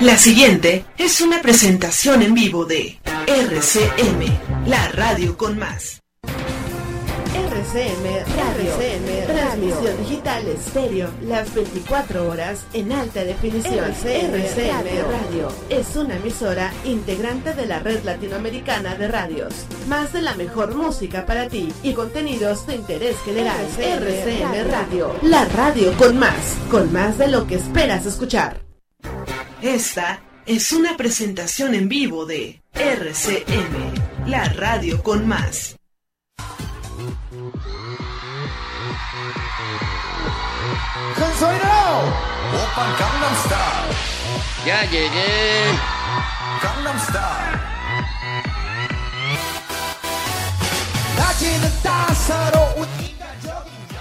La siguiente es una presentación en vivo de RCM, la radio con más. RCM Radio, RCM transmisión digital estéreo, las 24 horas en alta definición. RCM, Radio. es una emisora integrante de la red latinoamericana de radios. Más de la mejor música para ti y contenidos de interés general. RCM Radio, la radio con más, con más de lo que esperas escuchar. Esta es una presentación en vivo de RCM, la radio con más. Ya llegué.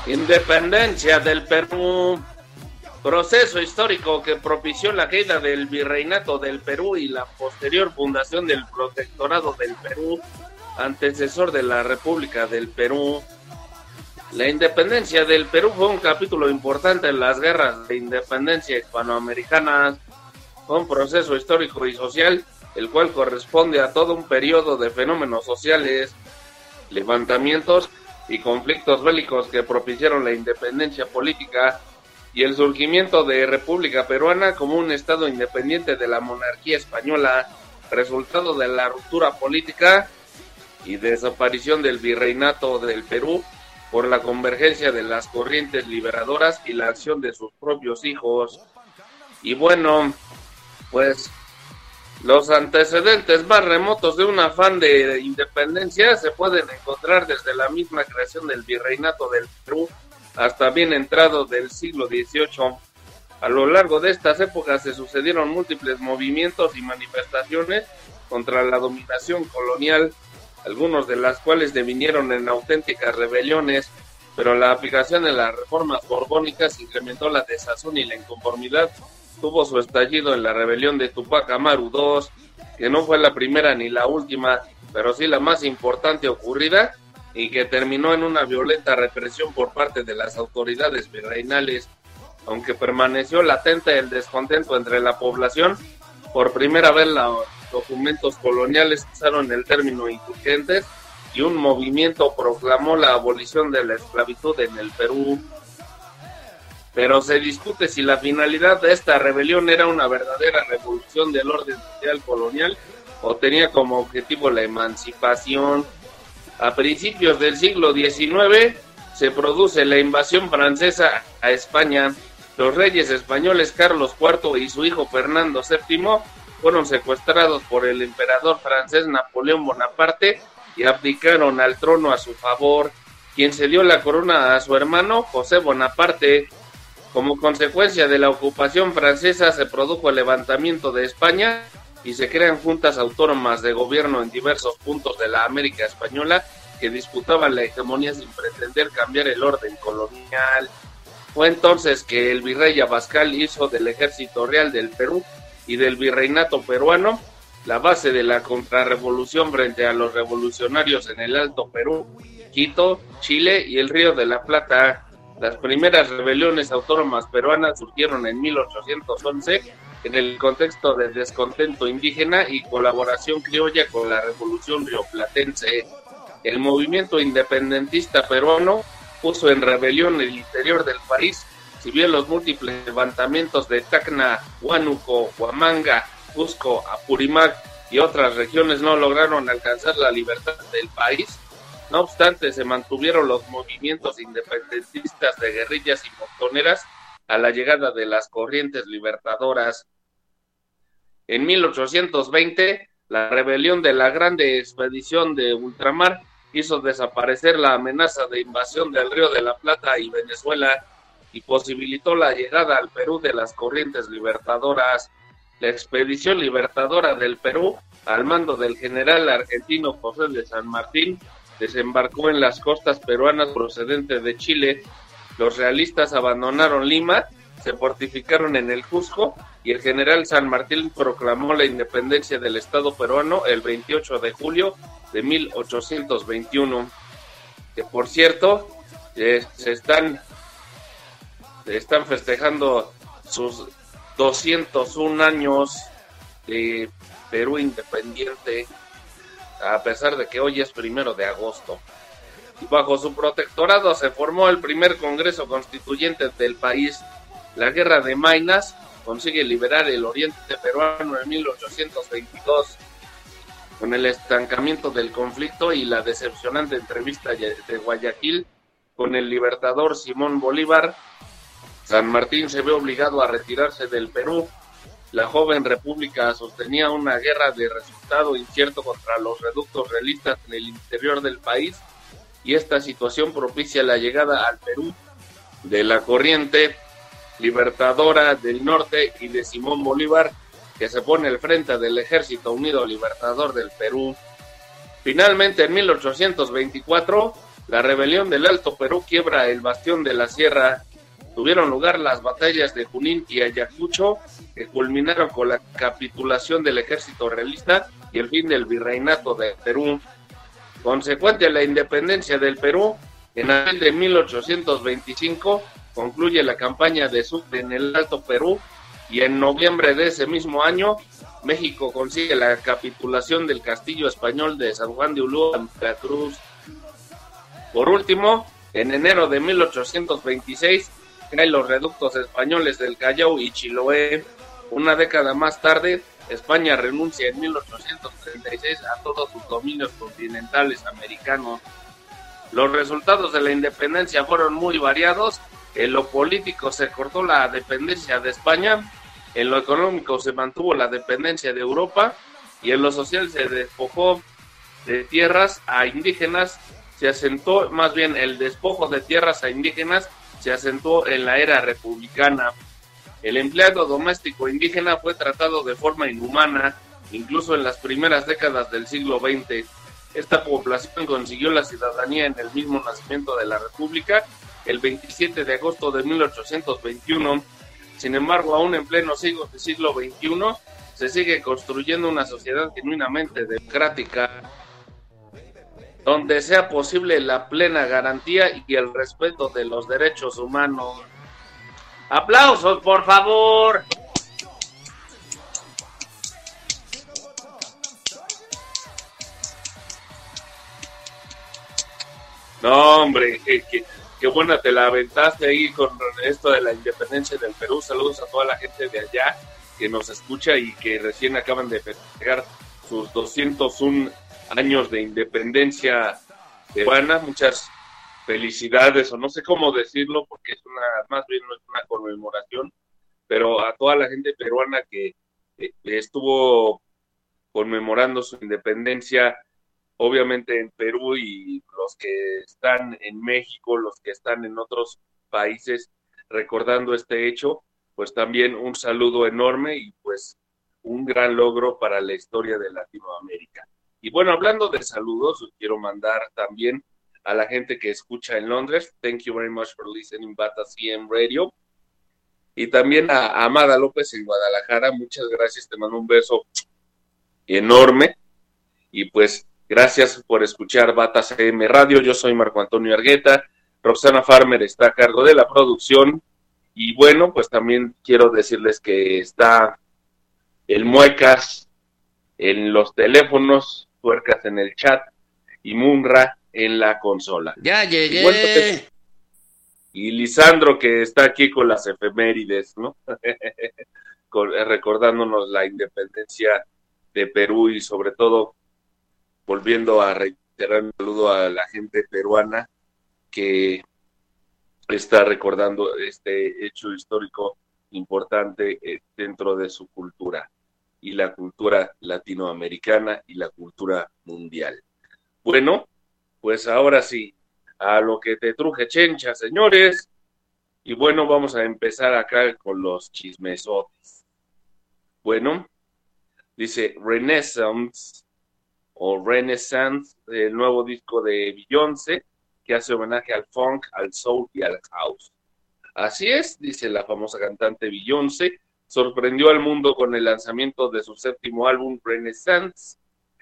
Independencia del Perú. Proceso histórico que propició la caída del virreinato del Perú y la posterior fundación del protectorado del Perú, antecesor de la República del Perú. La independencia del Perú fue un capítulo importante en las guerras de independencia hispanoamericanas. Fue un proceso histórico y social, el cual corresponde a todo un periodo de fenómenos sociales, levantamientos y conflictos bélicos que propiciaron la independencia política y el surgimiento de República Peruana como un Estado independiente de la monarquía española, resultado de la ruptura política y desaparición del virreinato del Perú por la convergencia de las corrientes liberadoras y la acción de sus propios hijos. Y bueno, pues los antecedentes más remotos de un afán de independencia se pueden encontrar desde la misma creación del virreinato del Perú hasta bien entrado del siglo XVIII. A lo largo de estas épocas se sucedieron múltiples movimientos y manifestaciones contra la dominación colonial algunos de las cuales devinieron en auténticas rebeliones, pero la aplicación de las reformas borbónicas incrementó la desazón y la inconformidad. Tuvo su estallido en la rebelión de Tupac Amaru II, que no fue la primera ni la última, pero sí la más importante ocurrida y que terminó en una violenta represión por parte de las autoridades virreinales. Aunque permaneció latente el descontento entre la población, por primera vez la documentos coloniales usaron el término insurgentes y un movimiento proclamó la abolición de la esclavitud en el Perú. Pero se discute si la finalidad de esta rebelión era una verdadera revolución del orden social colonial o tenía como objetivo la emancipación. A principios del siglo XIX se produce la invasión francesa a España. Los reyes españoles Carlos IV y su hijo Fernando VII fueron secuestrados por el emperador francés Napoleón Bonaparte y abdicaron al trono a su favor, quien se dio la corona a su hermano José Bonaparte. Como consecuencia de la ocupación francesa se produjo el levantamiento de España y se crean juntas autónomas de gobierno en diversos puntos de la América española que disputaban la hegemonía sin pretender cambiar el orden colonial. Fue entonces que el virrey Abascal hizo del ejército real del Perú y del virreinato peruano, la base de la contrarrevolución frente a los revolucionarios en el Alto Perú, Quito, Chile y el Río de la Plata. Las primeras rebeliones autónomas peruanas surgieron en 1811 en el contexto de descontento indígena y colaboración criolla con la revolución rioplatense. El movimiento independentista peruano puso en rebelión el interior del país si bien los múltiples levantamientos de Tacna, Huánuco, Huamanga, Cusco, Apurímac y otras regiones no lograron alcanzar la libertad del país, no obstante se mantuvieron los movimientos independentistas de guerrillas y montoneras a la llegada de las corrientes libertadoras. En 1820, la rebelión de la Grande Expedición de Ultramar hizo desaparecer la amenaza de invasión del Río de la Plata y Venezuela y posibilitó la llegada al Perú de las corrientes libertadoras. La expedición libertadora del Perú, al mando del general argentino José de San Martín, desembarcó en las costas peruanas procedentes de Chile. Los realistas abandonaron Lima, se fortificaron en el Cusco y el general San Martín proclamó la independencia del Estado peruano el 28 de julio de 1821. Que por cierto, eh, se están están festejando sus 201 años de Perú independiente, a pesar de que hoy es primero de agosto. Bajo su protectorado se formó el primer Congreso Constituyente del país. La Guerra de Mainas consigue liberar el oriente peruano en 1822. Con el estancamiento del conflicto y la decepcionante entrevista de Guayaquil con el libertador Simón Bolívar, San Martín se ve obligado a retirarse del Perú. La joven república sostenía una guerra de resultado incierto contra los reductos realistas en el interior del país y esta situación propicia la llegada al Perú de la corriente libertadora del norte y de Simón Bolívar, que se pone al frente del Ejército Unido Libertador del Perú. Finalmente, en 1824, la rebelión del Alto Perú quiebra el bastión de la Sierra tuvieron lugar las batallas de Junín y Ayacucho, que culminaron con la capitulación del ejército realista y el fin del virreinato de Perú. Consecuente a la independencia del Perú, en abril de 1825 concluye la campaña de Sucre en el Alto Perú y en noviembre de ese mismo año México consigue la capitulación del castillo español de San Juan de Ulúa en Veracruz. Por último, en enero de 1826 caen los reductos españoles del Callao y Chiloé. Una década más tarde, España renuncia en 1836 a todos sus dominios continentales americanos. Los resultados de la independencia fueron muy variados. En lo político se cortó la dependencia de España, en lo económico se mantuvo la dependencia de Europa y en lo social se despojó de tierras a indígenas, se asentó más bien el despojo de tierras a indígenas se acentuó en la era republicana. El empleado doméstico indígena fue tratado de forma inhumana, incluso en las primeras décadas del siglo XX. Esta población consiguió la ciudadanía en el mismo nacimiento de la República, el 27 de agosto de 1821. Sin embargo, aún en pleno siglo, siglo XXI, se sigue construyendo una sociedad genuinamente democrática donde sea posible la plena garantía y el respeto de los derechos humanos. Aplausos, por favor. No, hombre, qué, buena te la aventaste ahí con esto de la independencia del Perú. Saludos a toda la gente de allá que nos escucha y que recién acaban de festejar sus 201 años de independencia peruana, muchas felicidades, o no sé cómo decirlo, porque es una, más bien no es una conmemoración, pero a toda la gente peruana que eh, estuvo conmemorando su independencia, obviamente en Perú y los que están en México, los que están en otros países recordando este hecho, pues también un saludo enorme y pues un gran logro para la historia de Latinoamérica. Y bueno, hablando de saludos, quiero mandar también a la gente que escucha en Londres. Thank you very much for listening Bata CM Radio. Y también a Amada López en Guadalajara. Muchas gracias, te mando un beso enorme. Y pues gracias por escuchar Bata CM Radio. Yo soy Marco Antonio Argueta. Roxana Farmer está a cargo de la producción. Y bueno, pues también quiero decirles que está el Muecas en los teléfonos tuercas en el chat y Munra en la consola. Ya llegué. Y, Lisandro que está aquí con las efemérides, ¿no? recordándonos la independencia de Perú y sobre todo volviendo a reiterar un saludo a la gente peruana que está recordando este hecho histórico importante eh, dentro de su cultura y la cultura latinoamericana y la cultura mundial. Bueno, pues ahora sí, a lo que te truje chencha, señores. Y bueno, vamos a empezar acá con los chismesotes. Bueno, dice Renaissance o Renaissance, el nuevo disco de Beyoncé, que hace homenaje al funk, al soul y al house. Así es, dice la famosa cantante Beyoncé, sorprendió al mundo con el lanzamiento de su séptimo álbum Renaissance,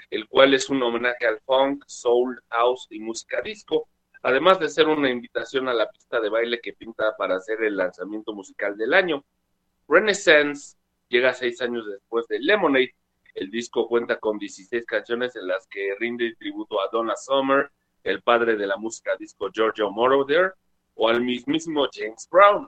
el cual es un homenaje al funk, soul, house y música disco, además de ser una invitación a la pista de baile que pinta para hacer el lanzamiento musical del año. Renaissance llega seis años después de Lemonade. El disco cuenta con 16 canciones en las que rinde tributo a Donna Summer, el padre de la música disco Giorgio Moroder, o al mismísimo James Brown.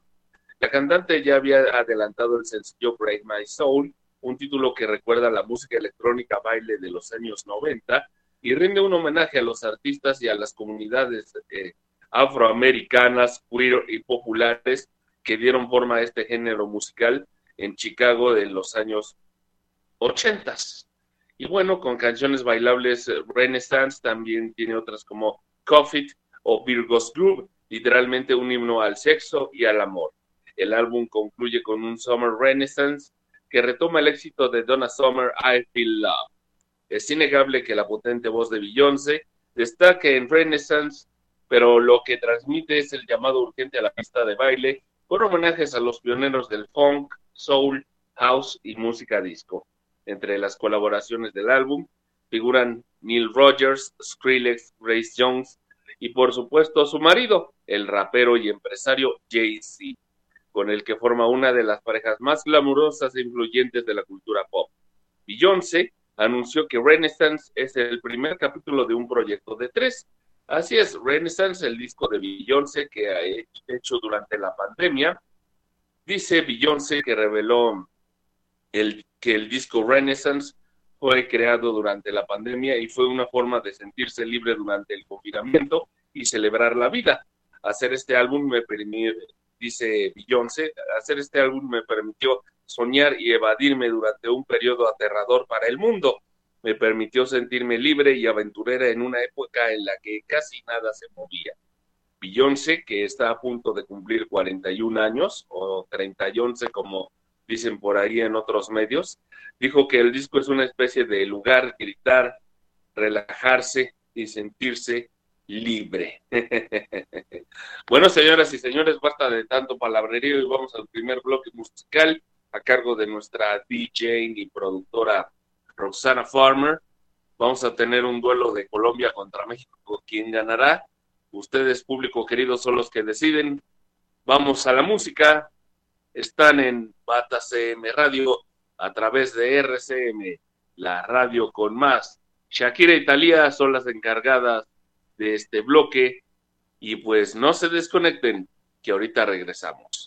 La cantante ya había adelantado el sencillo Break My Soul, un título que recuerda la música electrónica baile de los años 90 y rinde un homenaje a los artistas y a las comunidades eh, afroamericanas, queer y populares que dieron forma a este género musical en Chicago de los años 80. Y bueno, con canciones bailables, eh, Renaissance también tiene otras como Coffee o Virgo's Groove, literalmente un himno al sexo y al amor. El álbum concluye con un Summer Renaissance que retoma el éxito de Donna Summer, I Feel Love. Es innegable que la potente voz de Beyoncé destaca en Renaissance, pero lo que transmite es el llamado urgente a la pista de baile, con homenajes a los pioneros del funk, soul, house y música disco. Entre las colaboraciones del álbum figuran Neil Rogers, Skrillex, Grace Jones y por supuesto su marido, el rapero y empresario Jay-Z con el que forma una de las parejas más glamurosas e influyentes de la cultura pop. Beyoncé anunció que Renaissance es el primer capítulo de un proyecto de tres. Así es, Renaissance, el disco de Beyoncé que ha hecho durante la pandemia. Dice Beyoncé que reveló el, que el disco Renaissance fue creado durante la pandemia y fue una forma de sentirse libre durante el confinamiento y celebrar la vida. Hacer este álbum me, permite, dice Beyoncé, hacer este álbum me permitió soñar y evadirme durante un periodo aterrador para el mundo. Me permitió sentirme libre y aventurera en una época en la que casi nada se movía. Beyoncé, que está a punto de cumplir 41 años, o 31 como dicen por ahí en otros medios, dijo que el disco es una especie de lugar, gritar, relajarse y sentirse libre. bueno, señoras y señores, basta de tanto palabrerío y vamos al primer bloque musical a cargo de nuestra DJ y productora Roxana Farmer. Vamos a tener un duelo de Colombia contra México. ¿Quién ganará? Ustedes, público querido, son los que deciden. Vamos a la música. Están en Bata CM Radio a través de RCM, la radio con más. Shakira y Talía son las encargadas de este bloque y pues no se desconecten que ahorita regresamos.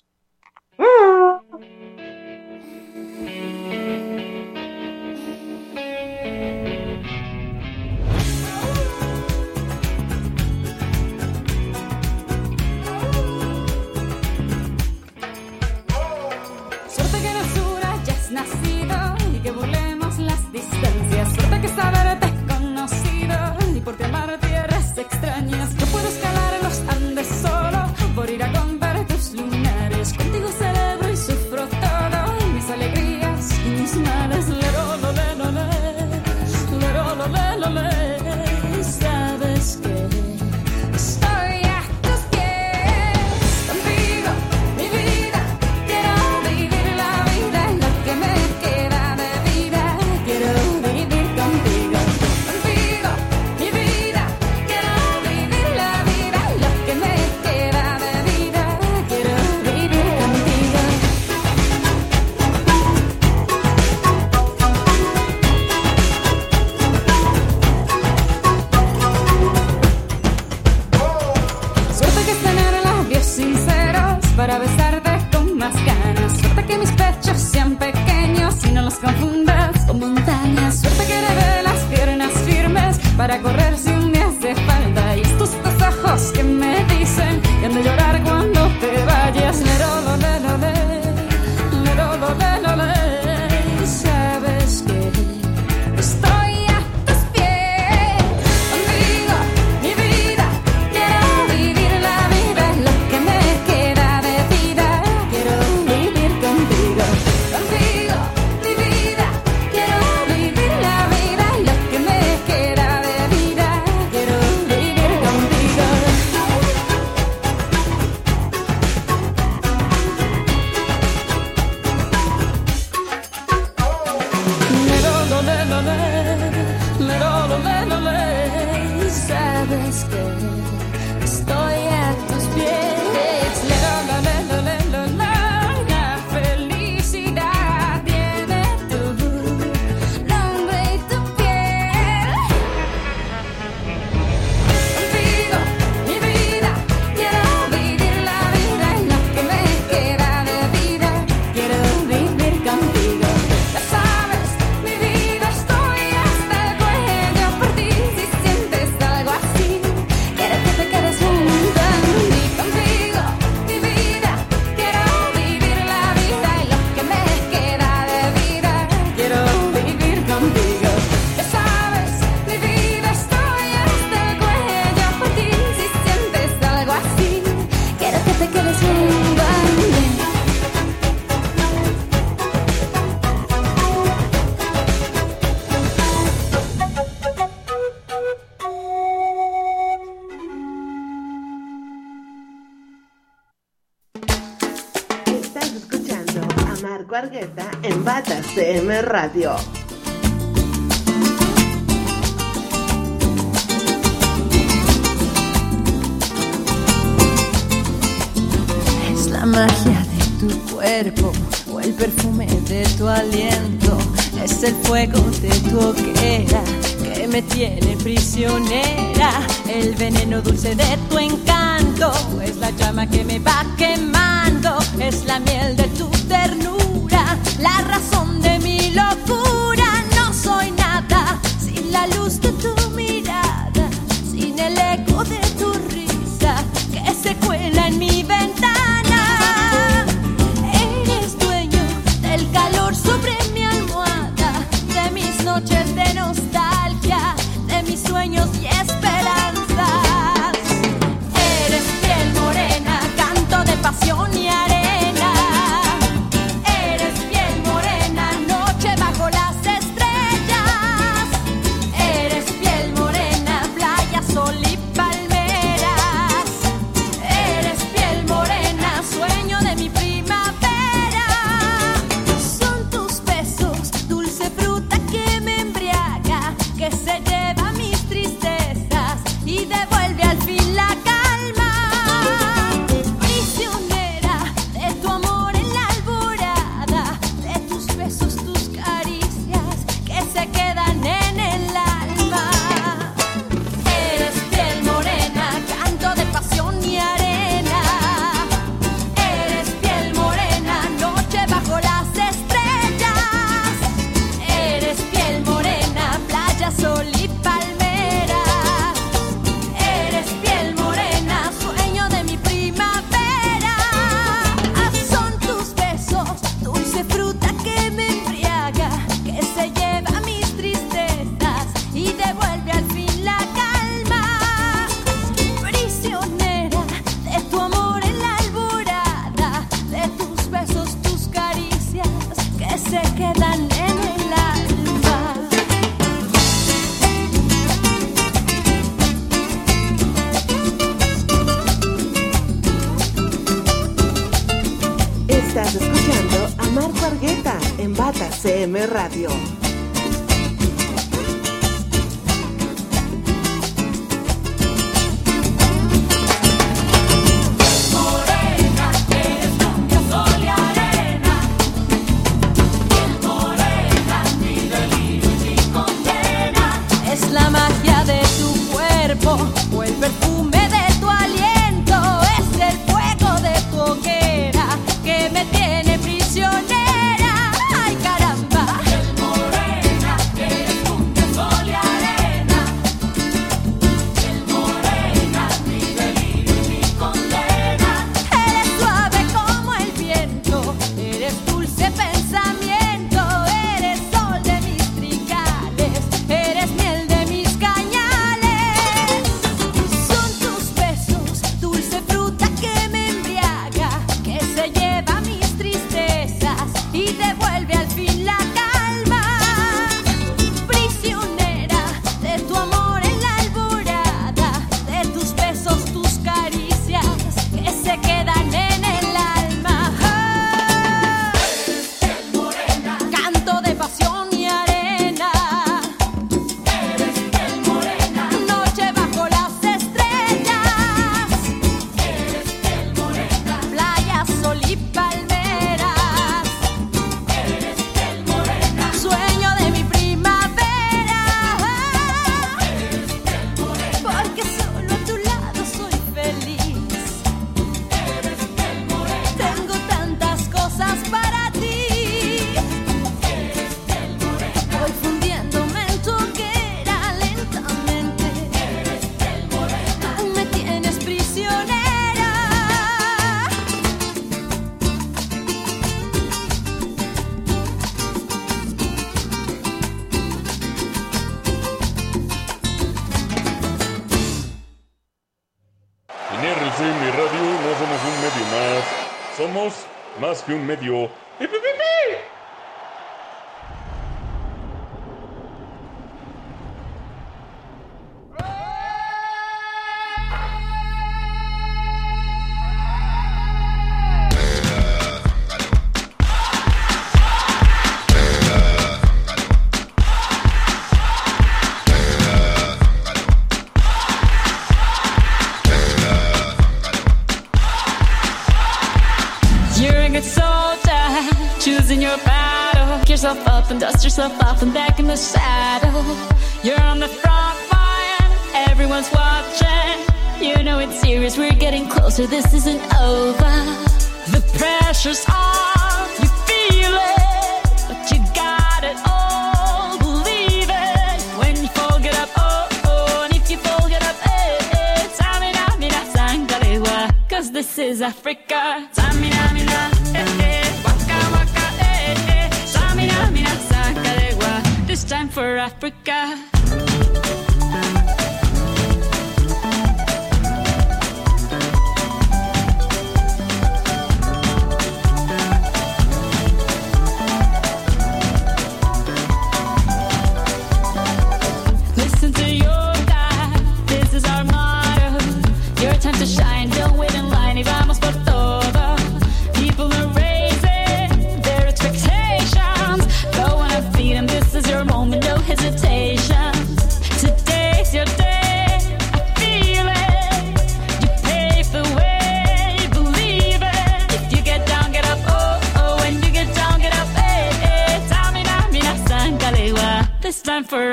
confundas con montañas. Suerte que le las piernas firmes para correr. Radio. En Bata CM Radio. Más que un medio.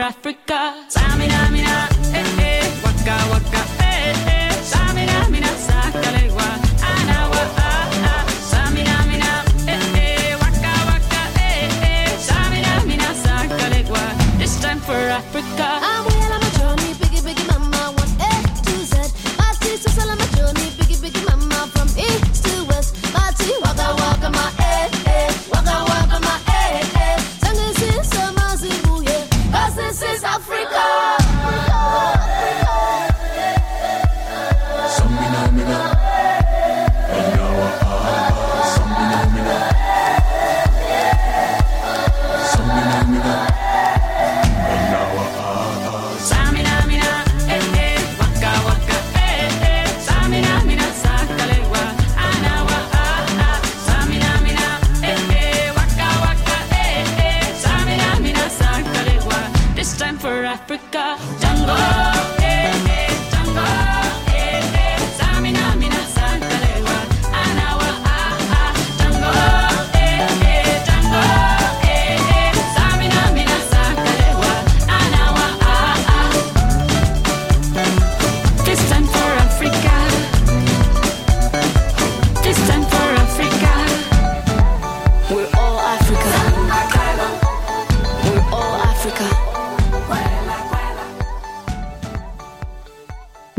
Africa.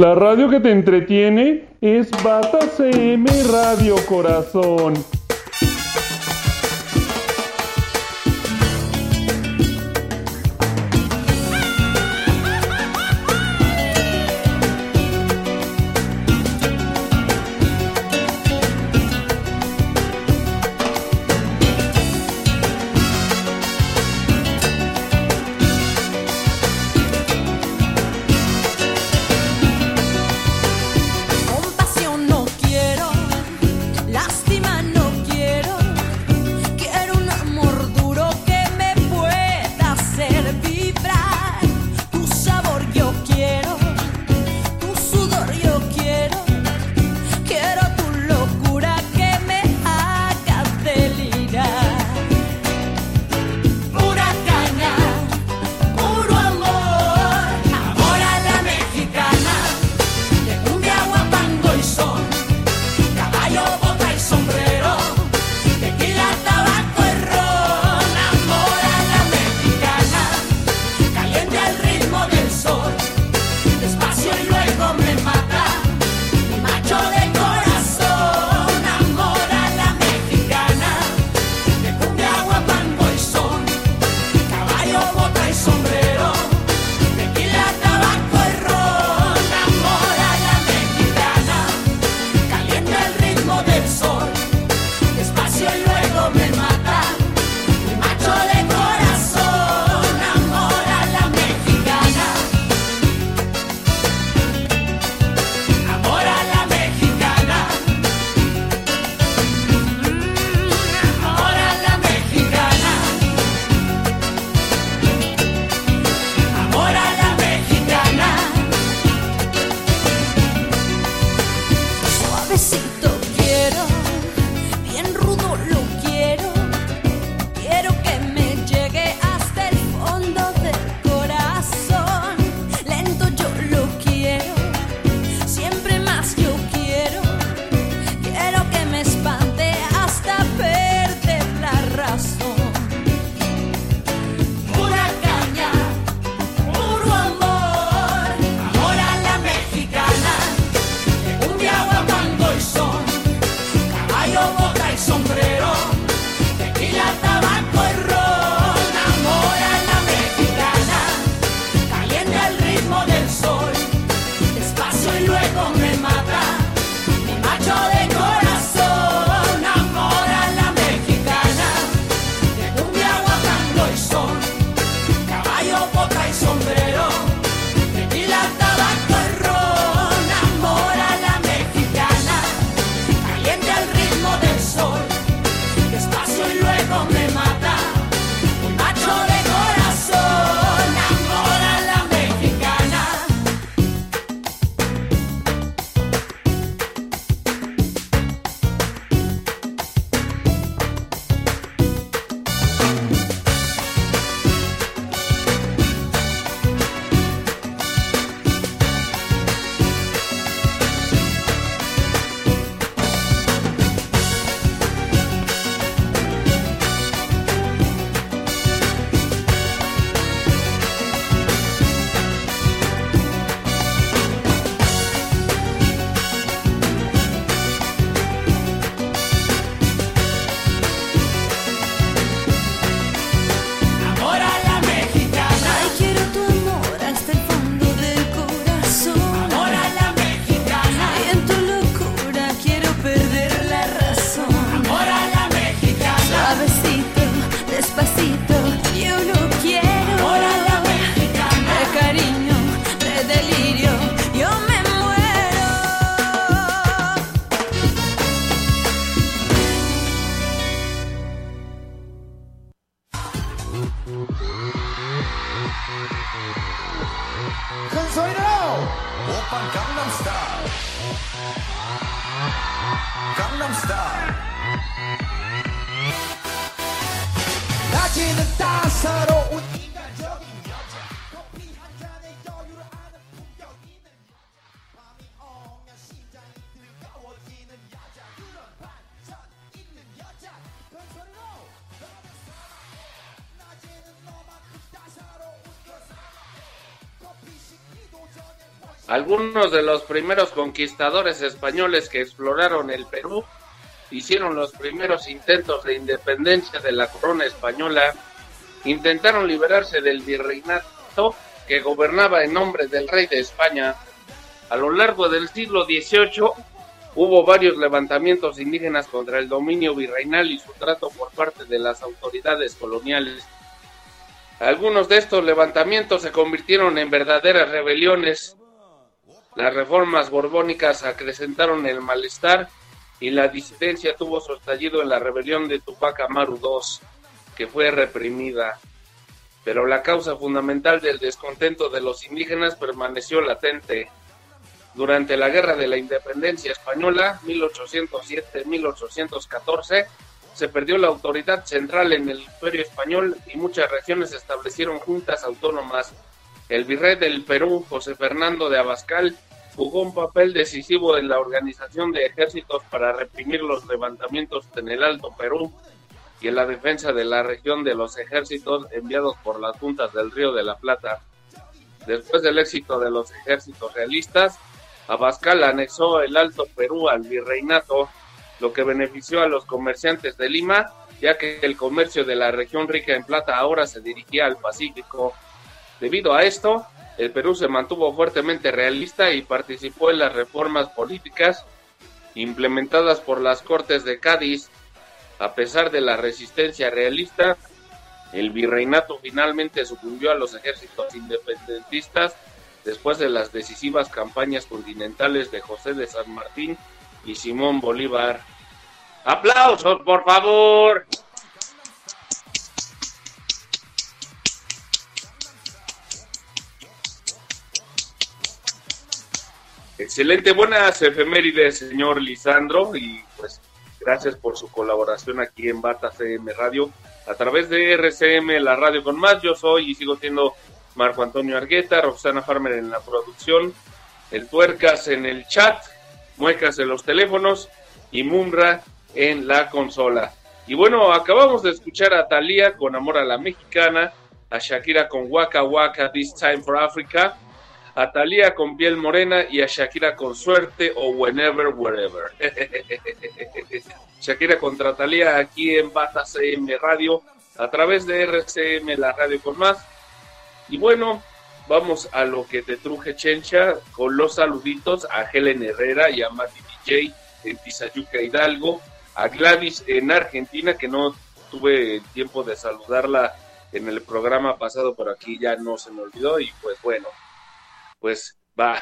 La radio que te entretiene es Bata CM Radio Corazón. Algunos de los primeros conquistadores españoles que exploraron el Perú hicieron los primeros intentos de independencia de la corona española, intentaron liberarse del virreinato que gobernaba en nombre del rey de España. A lo largo del siglo XVIII hubo varios levantamientos indígenas contra el dominio virreinal y su trato por parte de las autoridades coloniales. Algunos de estos levantamientos se convirtieron en verdaderas rebeliones. Las reformas borbónicas acrecentaron el malestar y la disidencia tuvo su estallido en la rebelión de Tupac Amaru II, que fue reprimida. Pero la causa fundamental del descontento de los indígenas permaneció latente. Durante la Guerra de la Independencia Española, 1807-1814, se perdió la autoridad central en el Imperio Español y muchas regiones establecieron juntas autónomas. El virrey del Perú, José Fernando de Abascal, jugó un papel decisivo en la organización de ejércitos para reprimir los levantamientos en el Alto Perú y en la defensa de la región de los ejércitos enviados por las juntas del Río de la Plata. Después del éxito de los ejércitos realistas, Abascal anexó el Alto Perú al virreinato, lo que benefició a los comerciantes de Lima, ya que el comercio de la región rica en plata ahora se dirigía al Pacífico. Debido a esto, el Perú se mantuvo fuertemente realista y participó en las reformas políticas implementadas por las Cortes de Cádiz. A pesar de la resistencia realista, el virreinato finalmente sucumbió a los ejércitos independentistas después de las decisivas campañas continentales de José de San Martín y Simón Bolívar. ¡Aplausos, por favor! Excelente, buenas efemérides, señor Lisandro, y pues gracias por su colaboración aquí en Bata CM Radio a través de RCM, la radio con más. Yo soy y sigo siendo Marco Antonio Argueta, Roxana Farmer en la producción, el Tuercas en el chat, Muecas en los teléfonos y Mumra en la consola. Y bueno, acabamos de escuchar a Thalía con Amor a la Mexicana, a Shakira con Waka Waka, This Time for Africa, a Thalía con Piel Morena y a Shakira con Suerte o Whenever, Wherever. Shakira contra Thalía aquí en Bata CM Radio a través de RCM, la radio con más. Y bueno, vamos a lo que te truje Chencha con los saluditos a Helen Herrera y a Mati DJ en Tizayuca Hidalgo, a Gladys en Argentina, que no tuve tiempo de saludarla en el programa pasado, pero aquí ya no se me olvidó y pues bueno, pues va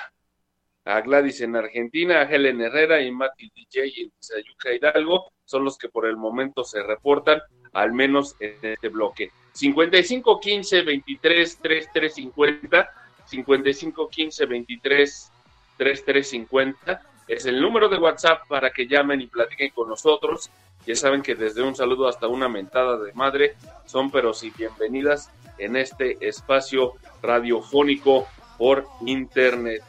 a Gladys en Argentina, a Helen Herrera y Mati DJ en Tizayuca Hidalgo, son los que por el momento se reportan, al menos en este bloque. 55 15 23 33 50 55 15 23 33 50 es el número de WhatsApp para que llamen y platiquen con nosotros. Ya saben que desde un saludo hasta una mentada de madre son pero sí bienvenidas en este espacio radiofónico por internet.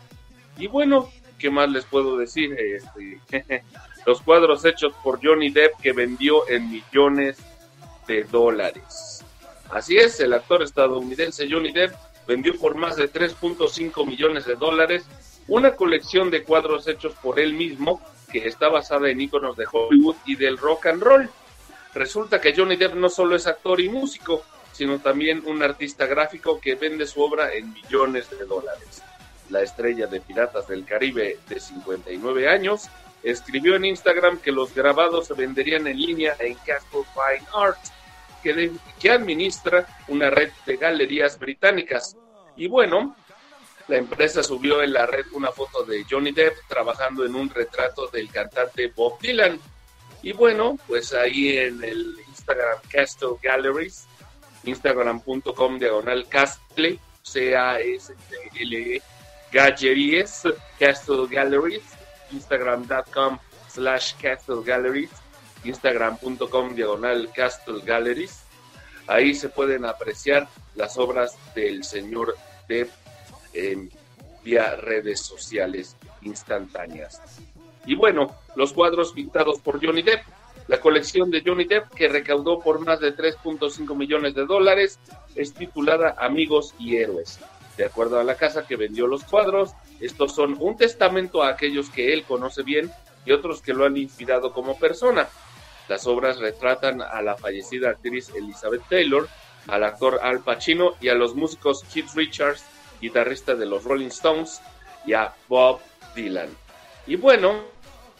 Y bueno, ¿qué más les puedo decir? Este, los cuadros hechos por Johnny Depp que vendió en millones de dólares. Así es, el actor estadounidense Johnny Depp vendió por más de 3.5 millones de dólares una colección de cuadros hechos por él mismo que está basada en íconos de Hollywood y del rock and roll. Resulta que Johnny Depp no solo es actor y músico, sino también un artista gráfico que vende su obra en millones de dólares. La estrella de Piratas del Caribe de 59 años escribió en Instagram que los grabados se venderían en línea en Castle Fine Art, que, que administra una red de galerías británicas. Y bueno, la empresa subió en la red una foto de Johnny Depp trabajando en un retrato del cantante Bob Dylan. Y bueno, pues ahí en el Instagram Castle Galleries, instagram.com diagonal Castle, C-A-S-T-L-E, Galleries, Castle Galleries, instagram.com slash Castle Galleries, instagram.com diagonal Castle Galleries. Ahí se pueden apreciar las obras del señor Depp vía redes sociales instantáneas. Y bueno, los cuadros pintados por Johnny Depp. La colección de Johnny Depp, que recaudó por más de 3.5 millones de dólares, es titulada Amigos y Héroes. De acuerdo a la casa que vendió los cuadros, estos son un testamento a aquellos que él conoce bien y otros que lo han inspirado como persona. Las obras retratan a la fallecida actriz Elizabeth Taylor, al actor Al Pacino y a los músicos Keith Richards, guitarrista de los Rolling Stones, y a Bob Dylan. Y bueno,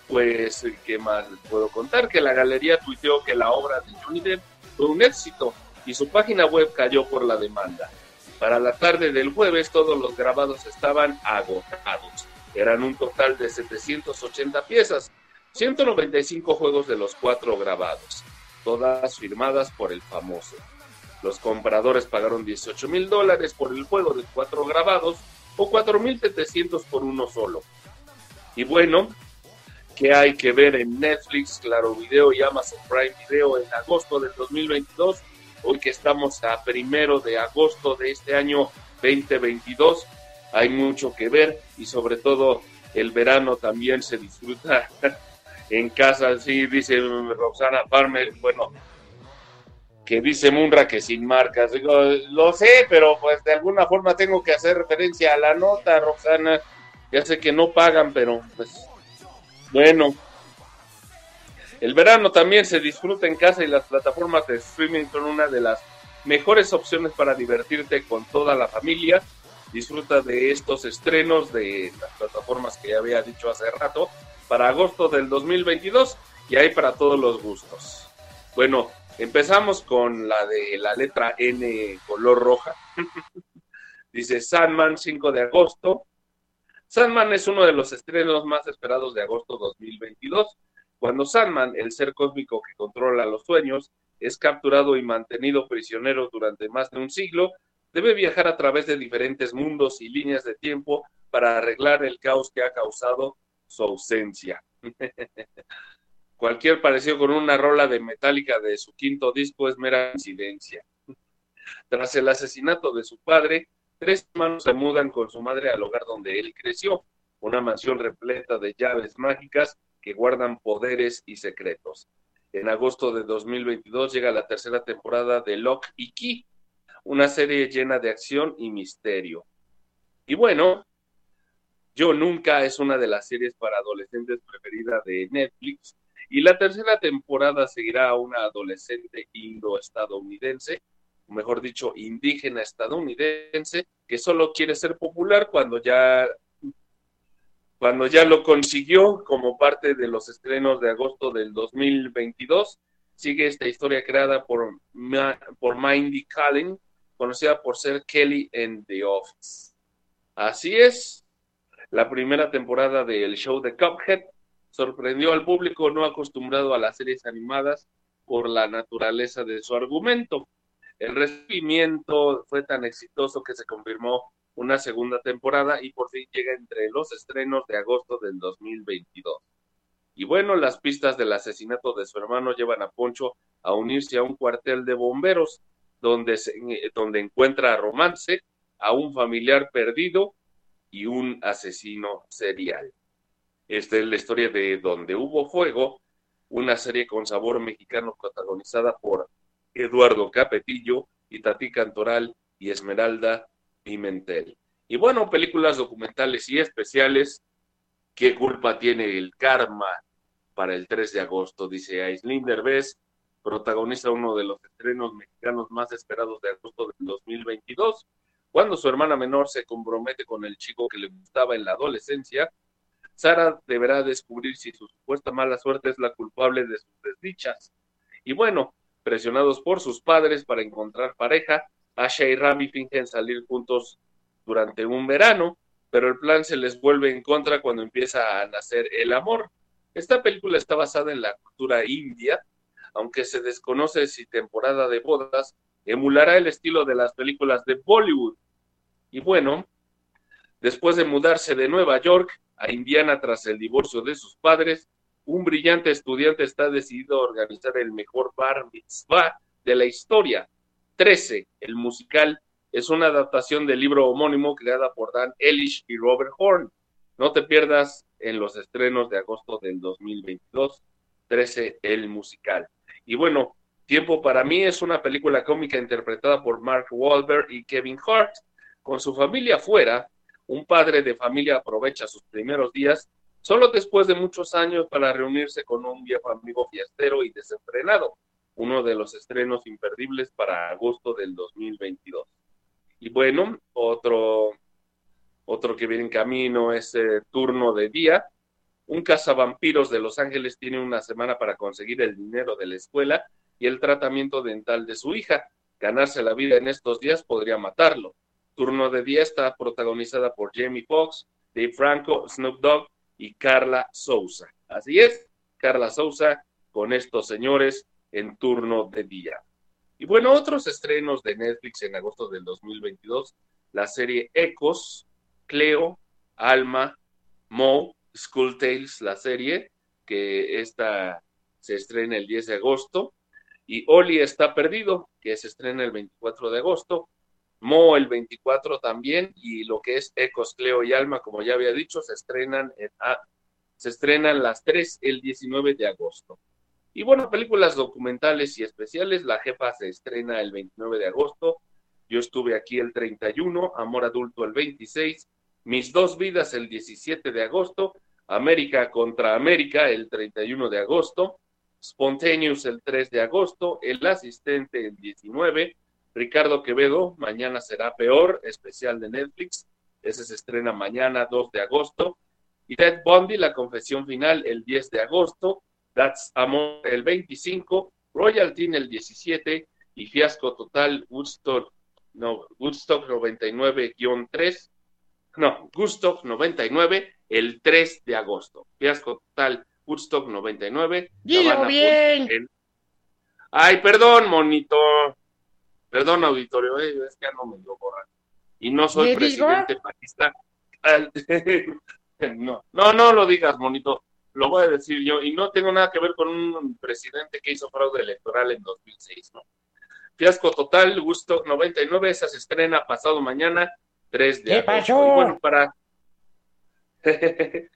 pues, ¿qué más puedo contar? Que la galería tuiteó que la obra de Johnny Depp fue un éxito y su página web cayó por la demanda. Para la tarde del jueves todos los grabados estaban agotados. Eran un total de 780 piezas, 195 juegos de los cuatro grabados, todas firmadas por el famoso. Los compradores pagaron 18 mil dólares por el juego de cuatro grabados o 4.700 por uno solo. Y bueno, ¿qué hay que ver en Netflix, Claro Video y Amazon Prime Video en agosto del 2022? Hoy que estamos a primero de agosto de este año 2022, hay mucho que ver y sobre todo el verano también se disfruta en casa, sí, dice Roxana Farmer, bueno, que dice Munra que sin marcas. Digo, lo sé, pero pues de alguna forma tengo que hacer referencia a la nota, Roxana. Ya sé que no pagan, pero pues bueno. El verano también se disfruta en casa y las plataformas de streaming son una de las mejores opciones para divertirte con toda la familia. Disfruta de estos estrenos de las plataformas que ya había dicho hace rato para agosto del 2022 y hay para todos los gustos. Bueno, empezamos con la de la letra N color roja. Dice Sandman 5 de agosto. Sandman es uno de los estrenos más esperados de agosto 2022, cuando Sandman, el ser cósmico que controla los sueños, es capturado y mantenido prisionero durante más de un siglo, debe viajar a través de diferentes mundos y líneas de tiempo para arreglar el caos que ha causado su ausencia. Cualquier parecido con una rola de Metallica de su quinto disco es mera coincidencia. Tras el asesinato de su padre, tres hermanos se mudan con su madre al hogar donde él creció, una mansión repleta de llaves mágicas que guardan poderes y secretos. En agosto de 2022 llega la tercera temporada de Lock y Key, una serie llena de acción y misterio. Y bueno, Yo Nunca es una de las series para adolescentes preferida de Netflix y la tercera temporada seguirá a una adolescente indo-estadounidense, mejor dicho, indígena estadounidense, que solo quiere ser popular cuando ya cuando ya lo consiguió como parte de los estrenos de agosto del 2022. Sigue esta historia creada por, Ma- por Mindy Kaling, conocida por ser Kelly en The Office. Así es, la primera temporada del show de Cuphead sorprendió al público no acostumbrado a las series animadas por la naturaleza de su argumento. El recibimiento fue tan exitoso que se confirmó una segunda temporada y por fin llega entre los estrenos de agosto del 2022. Y bueno, las pistas del asesinato de su hermano llevan a Poncho a unirse a un cuartel de bomberos donde, se, donde encuentra romance a un familiar perdido y un asesino serial. Esta es la historia de Donde hubo fuego, una serie con sabor mexicano protagonizada por Eduardo Capetillo, Itatí Cantoral y Esmeralda Pimentel. Y bueno, películas documentales y especiales. ¿Qué culpa tiene el karma para el 3 de agosto? Dice Aislinn Derbez, protagoniza uno de los estrenos mexicanos más esperados de agosto del 2022. Cuando su hermana menor se compromete con el chico que le gustaba en la adolescencia, Sara deberá descubrir si su supuesta mala suerte es la culpable de sus desdichas. Y bueno, presionados por sus padres para encontrar pareja, Asha y Rami fingen salir juntos durante un verano, pero el plan se les vuelve en contra cuando empieza a nacer el amor. Esta película está basada en la cultura india, aunque se desconoce si temporada de bodas emulará el estilo de las películas de Bollywood. Y bueno, después de mudarse de Nueva York a Indiana tras el divorcio de sus padres, un brillante estudiante está decidido a organizar el mejor bar mitzvah de la historia. 13, el musical, es una adaptación del libro homónimo creada por Dan Elish y Robert Horn. No te pierdas en los estrenos de agosto del 2022, 13, el musical. Y bueno, Tiempo para mí es una película cómica interpretada por Mark Wahlberg y Kevin Hart. Con su familia afuera, un padre de familia aprovecha sus primeros días solo después de muchos años para reunirse con un viejo amigo fiestero y desenfrenado, uno de los estrenos imperdibles para agosto del 2022. Y bueno, otro, otro que viene en camino es eh, Turno de Día. Un cazavampiros de Los Ángeles tiene una semana para conseguir el dinero de la escuela y el tratamiento dental de su hija. Ganarse la vida en estos días podría matarlo. Turno de Día está protagonizada por Jamie Foxx, Dave Franco, Snoop Dogg y Carla Souza. Así es, Carla Souza con estos señores en Turno de Día. Y bueno, otros estrenos de Netflix en agosto del 2022, la serie Ecos, Cleo, Alma, Mo, School Tales, la serie, que esta se estrena el 10 de agosto, y Oli está perdido, que se estrena el 24 de agosto, Mo el 24 también, y lo que es Ecos, Cleo y Alma, como ya había dicho, se estrenan, en, ah, se estrenan las tres el 19 de agosto. Y bueno, películas documentales y especiales, La Jefa se estrena el 29 de agosto, yo estuve aquí el 31, Amor Adulto el 26, Mis Dos Vidas el 17 de agosto, América contra América el 31 de agosto, Spontaneous el 3 de agosto, El Asistente el 19, Ricardo Quevedo, Mañana será peor, especial de Netflix, ese se estrena mañana 2 de agosto, y Ted Bundy, La Confesión Final el 10 de agosto, That's Amor el 25, Royalty el 17 y Fiasco Total Woodstock, no, Woodstock 99-3, no, Woodstock 99 el 3 de agosto. Fiasco Total Woodstock 99. Dilo bien. en- Ay, perdón, monito. Perdón, auditorio, eh, es que ando medio borracho. Y no soy presidente panista. No, no, no lo digas, monito. Lo voy a decir yo. Y no tengo nada que ver con un presidente que hizo fraude electoral en 2006, ¿no? Fiasco total, Gusto 99, esa se estrena pasado mañana, 3 de ¿Qué agosto. pasó? Y bueno, para...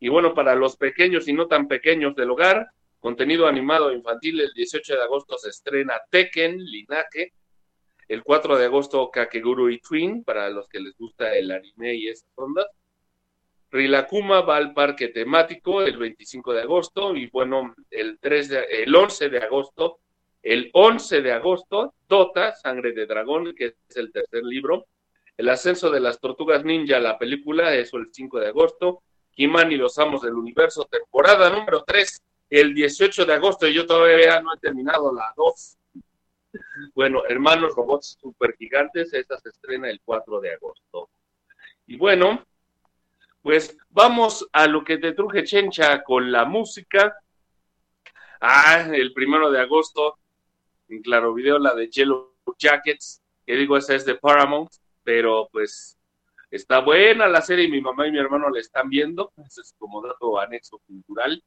y bueno, para los pequeños y no tan pequeños del hogar, contenido animado infantil, el 18 de agosto se estrena Tekken, Linaje, el 4 de agosto Kakeguru y Twin, para los que les gusta el anime y esas ondas. Rilakuma va al parque temático el 25 de agosto y bueno, el, 3 de- el 11 de agosto, el 11 de agosto, Dota, Sangre de Dragón, que es el tercer libro. El ascenso de las tortugas ninja, la película, eso el 5 de agosto. He-Man y los amos del universo, temporada número 3, el 18 de agosto, y yo todavía no he terminado la 2. Bueno, Hermanos Robots Super Gigantes, esta se estrena el 4 de agosto. Y bueno, pues vamos a lo que te truje Chencha con la música. Ah, el primero de agosto, en Claro Video, la de Yellow Jackets, que digo, esa es de Paramount, pero pues está buena la serie mi mamá y mi hermano la están viendo. Ese es como dato anexo cultural.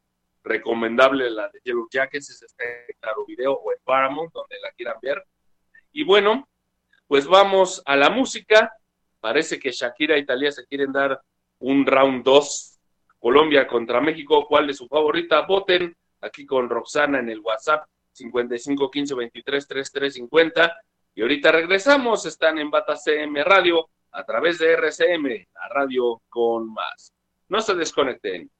Recomendable la de Yellow Jackets, esa está en Claro Video o en Paramount, donde la quieran ver. Y bueno, pues vamos a la música. Parece que Shakira y Talía se quieren dar un round 2. Colombia contra México, ¿cuál es su favorita? Voten aquí con Roxana en el WhatsApp 55 15 23 33 50. Y ahorita regresamos, están en Bata CM Radio a través de RCM, la radio con más. No se desconecten.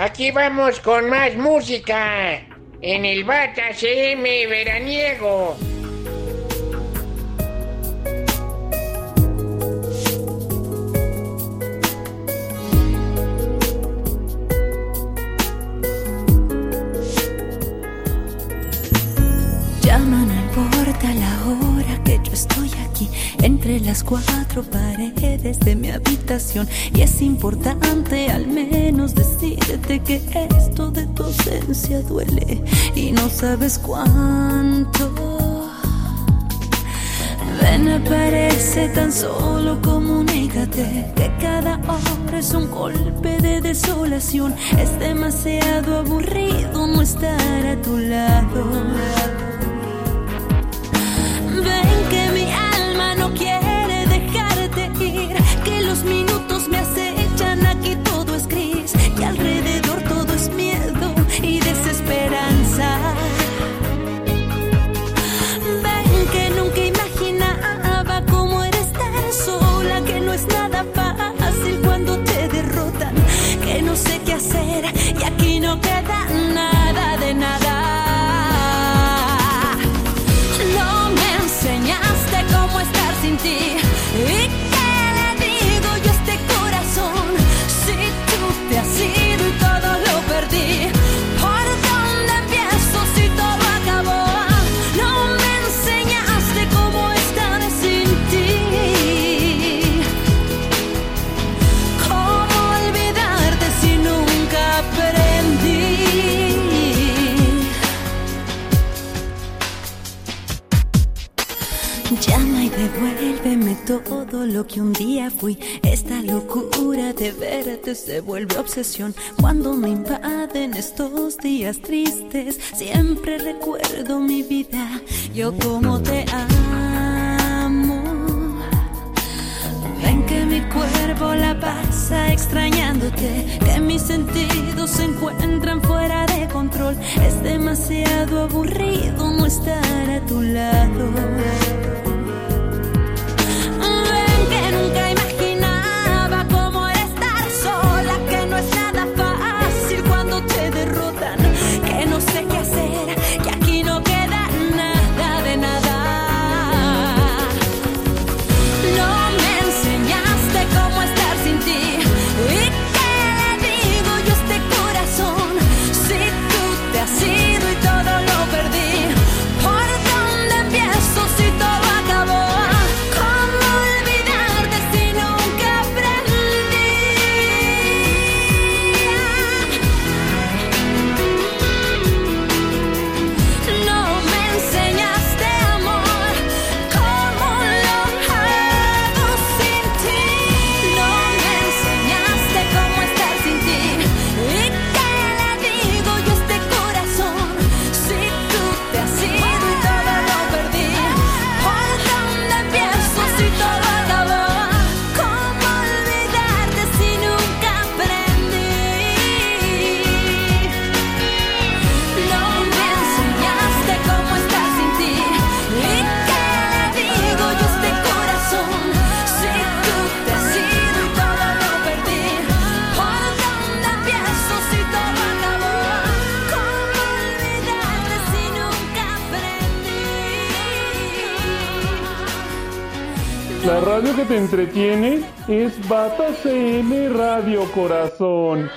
Aquí vamos con más música. En el Bata CM veraniego. las cuatro paredes de mi habitación y es importante al menos decirte que esto de tu ausencia duele y no sabes cuánto. Ven, aparece tan solo, comunícate que cada hora es un golpe de desolación. Es demasiado aburrido no estar a tu lado. sé qué hacer y aquí no queda nada de nada. No me enseñaste cómo estar sin ti. todo lo que un día fui. Esta locura de verte se vuelve obsesión. Cuando me invaden estos días tristes, siempre recuerdo mi vida. Yo como te amo. Ven que mi cuerpo la pasa extrañándote, que mis sentidos se encuentran fuera de control. Es demasiado aburrido no estar a tu lado. radio que te entretiene es Bata CM Radio Corazón.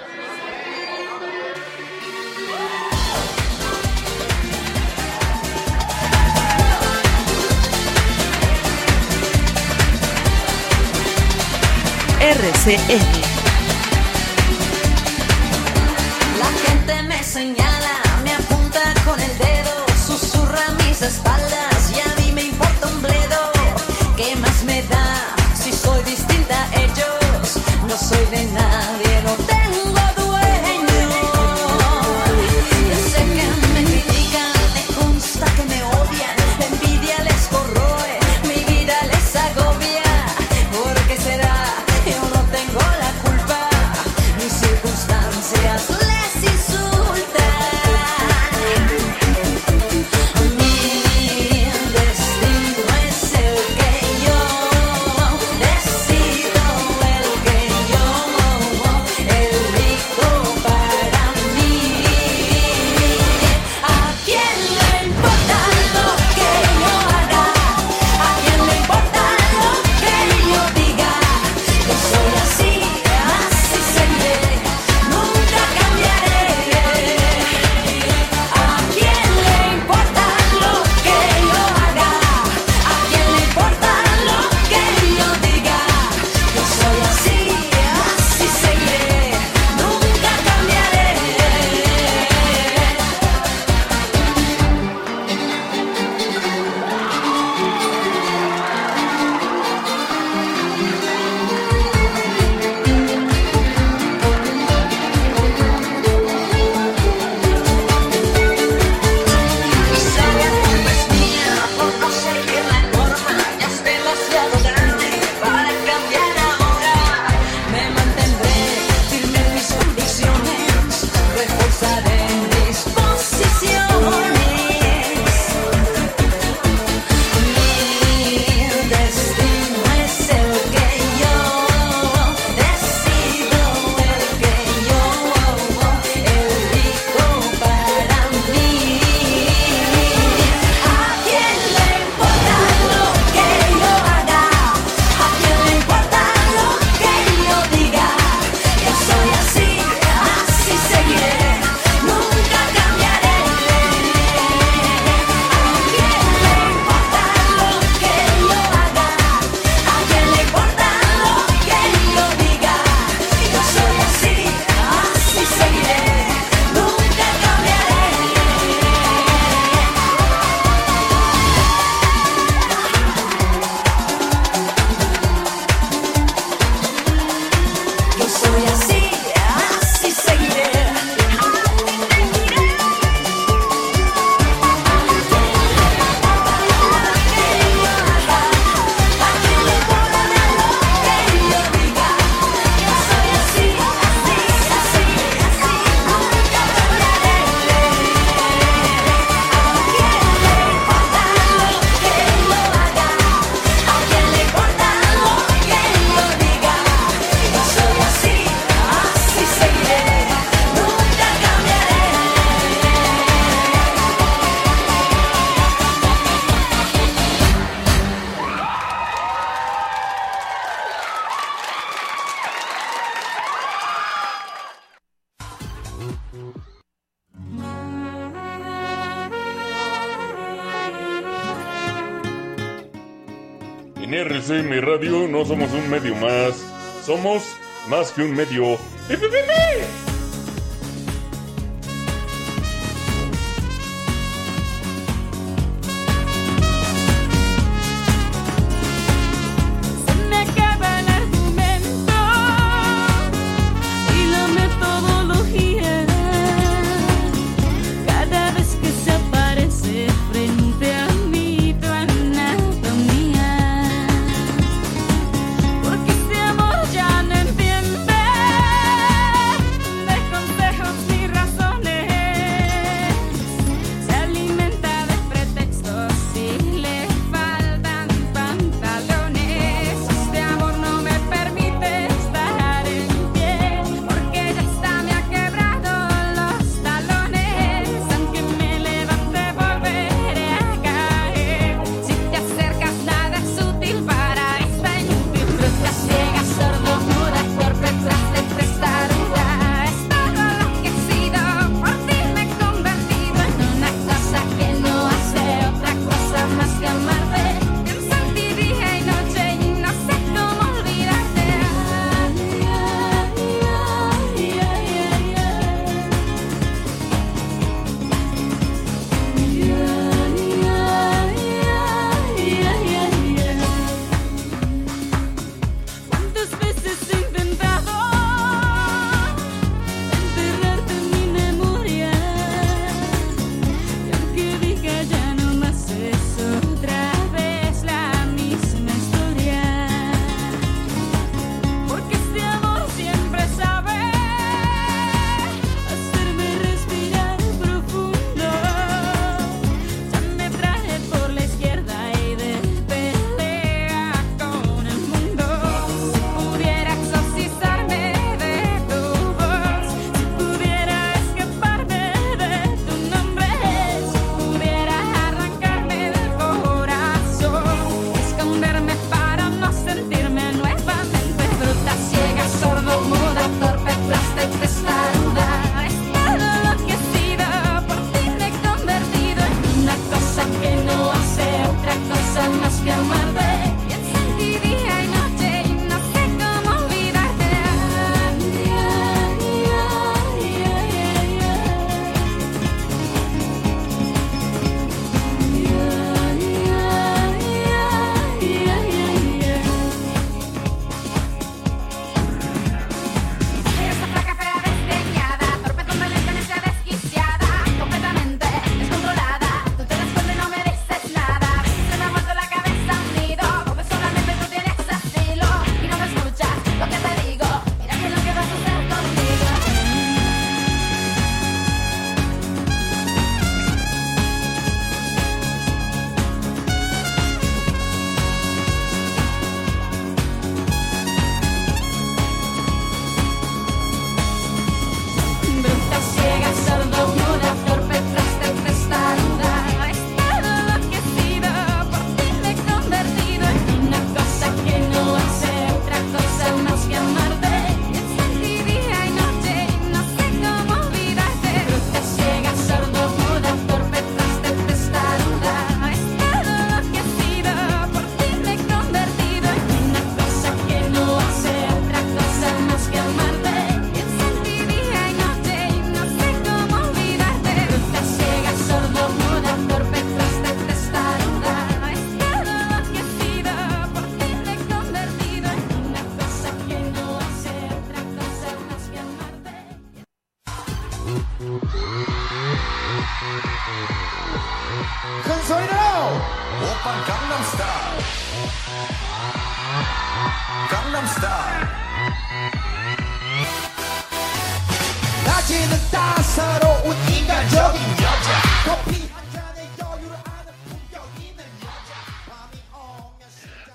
RCN más que un medio.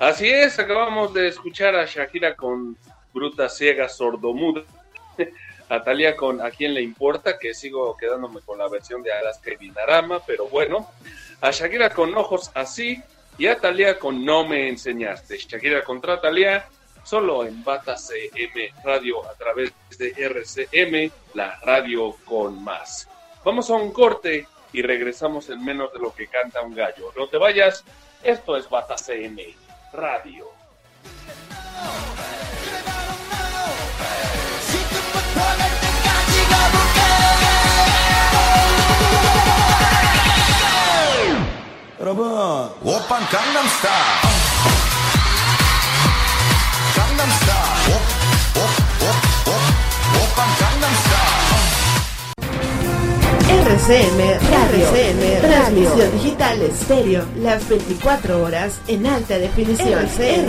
Así es, acabamos de escuchar a Shakira con Bruta Ciega Sordomuda, a Thalía con A quién le importa, que sigo quedándome con la versión de Alaska y Dinarama, pero bueno, a Shakira con Ojos Así y a Thalía con No me enseñaste. Shakira contra Thalía solo en Bata CM Radio a través de RCM, la radio con más. Vamos a un corte y regresamos en menos de lo que canta un gallo. No te vayas, esto es Bata CM Radio. 지금부터 갈 때까지 가볼게 여러분 오빤 강남스타일. 강남스타일. 오오 오 오 오빤 강남스타일 RCM Radio, RCM Transmisión digital estéreo, las 24 horas en alta definición. RCM,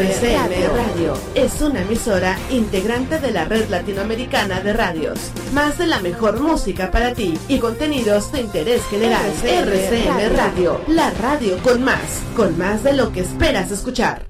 Radio. es una emisora integrante de la red latinoamericana de radios. Más de la mejor música para ti y contenidos de interés general. RCM Radio, la radio con más, con más de lo que esperas escuchar.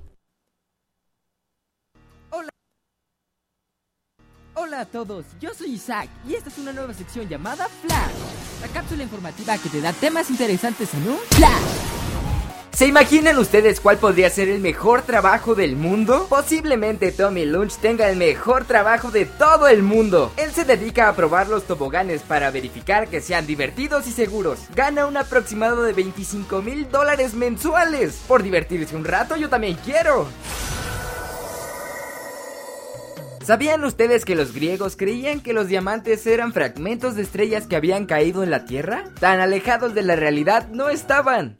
Hola a todos, yo soy Isaac y esta es una nueva sección llamada Flash, la cápsula informativa que te da temas interesantes en un Flash. ¿Se imaginan ustedes cuál podría ser el mejor trabajo del mundo? Posiblemente Tommy Lunch tenga el mejor trabajo de todo el mundo. Él se dedica a probar los toboganes para verificar que sean divertidos y seguros. Gana un aproximado de 25 mil dólares mensuales. Por divertirse un rato yo también quiero. ¿Sabían ustedes que los griegos creían que los diamantes eran fragmentos de estrellas que habían caído en la Tierra? Tan alejados de la realidad no estaban.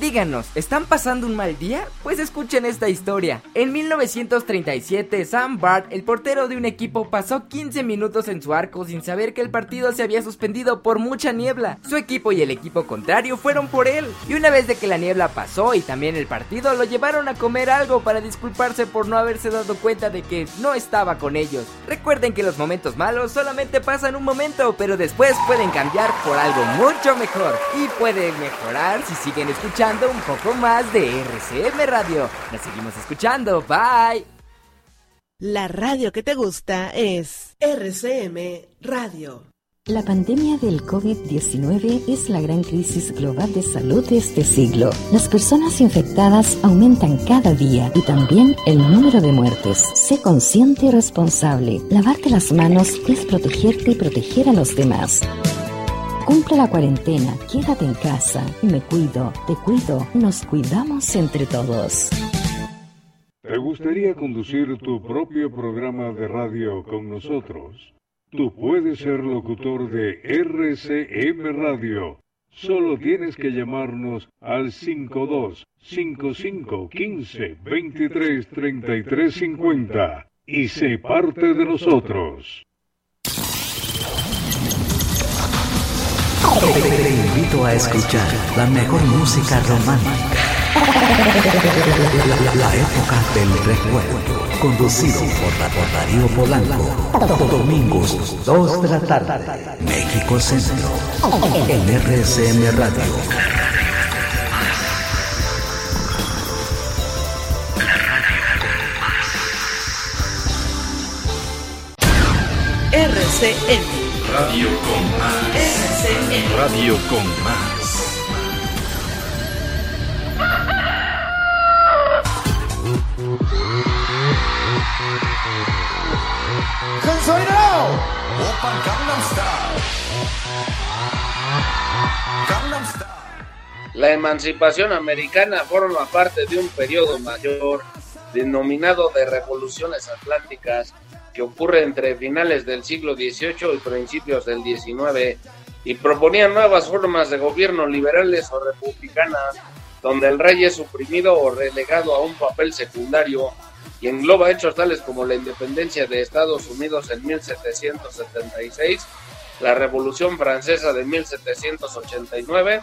Díganos, ¿están pasando un mal día? Pues escuchen esta historia. En 1937, Sam Bart, el portero de un equipo, pasó 15 minutos en su arco sin saber que el partido se había suspendido por mucha niebla. Su equipo y el equipo contrario fueron por él. Y una vez de que la niebla pasó y también el partido, lo llevaron a comer algo para disculparse por no haberse dado cuenta de que no estaba con ellos. Recuerden que los momentos malos solamente pasan un momento, pero después pueden cambiar por algo mucho mejor. Y pueden mejorar si siguen escuchando un poco más de RCM Radio. Nos seguimos escuchando. Bye. La radio que te gusta es RCM Radio. La pandemia del COVID-19 es la gran crisis global de salud de este siglo. Las personas infectadas aumentan cada día y también el número de muertes. Sé consciente y responsable. Lavarte las manos es protegerte y proteger a los demás. Cumple la cuarentena, quédate en casa. Me cuido, te cuido, nos cuidamos entre todos. ¿Te gustaría conducir tu propio programa de radio con nosotros? Tú puedes ser locutor de RCM Radio. Solo tienes que llamarnos al 52 55 15 23 33 50 y sé parte de nosotros. Te invito a escuchar la mejor música romántica. La, la- la época del recuerdo. Conducido por, Darío Polanco. Domingos, 2 de la tarde. México Centro. En RCM Radio. RCM. Radio con más. RCM. Radio con más. La emancipación americana forma parte de un periodo mayor denominado de revoluciones atlánticas que ocurre entre finales del siglo XVIII y principios del XIX y proponía nuevas formas de gobierno liberales o republicanas donde el rey es suprimido o relegado a un papel secundario y engloba hechos tales como la independencia de Estados Unidos en 1776, la Revolución Francesa de 1789,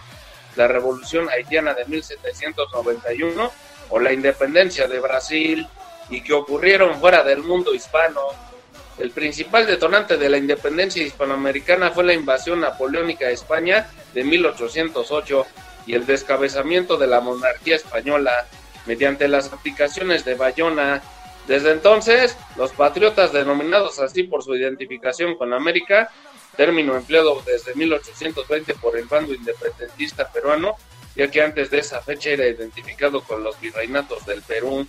la Revolución Haitiana de 1791 o la independencia de Brasil y que ocurrieron fuera del mundo hispano. El principal detonante de la independencia hispanoamericana fue la invasión napoleónica a España de 1808 y el descabezamiento de la monarquía española mediante las aplicaciones de Bayona. Desde entonces, los patriotas denominados así por su identificación con América, término empleado desde 1820 por el bando independentista peruano, ya que antes de esa fecha era identificado con los virreinatos del Perú,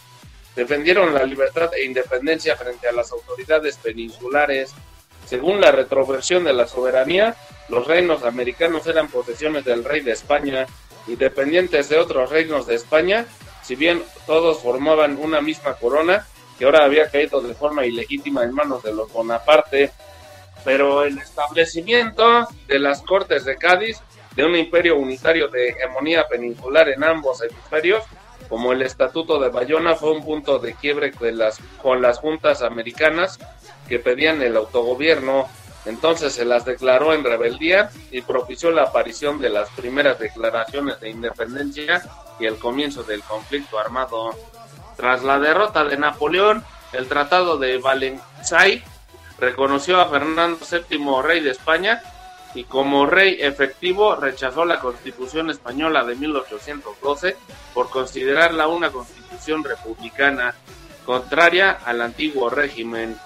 defendieron la libertad e independencia frente a las autoridades peninsulares. Según la retroversión de la soberanía, los reinos americanos eran posesiones del rey de España, independientes de otros reinos de España, si bien todos formaban una misma corona, que ahora había caído de forma ilegítima en manos de los Bonaparte, pero el establecimiento de las Cortes de Cádiz, de un imperio unitario de hegemonía peninsular en ambos hemisferios, como el Estatuto de Bayona, fue un punto de quiebre las, con las juntas americanas que pedían el autogobierno. Entonces se las declaró en rebeldía y propició la aparición de las primeras declaraciones de independencia y el comienzo del conflicto armado. Tras la derrota de Napoleón, el Tratado de Valenciennes reconoció a Fernando VII rey de España y como rey efectivo rechazó la constitución española de 1812 por considerarla una constitución republicana contraria al antiguo régimen.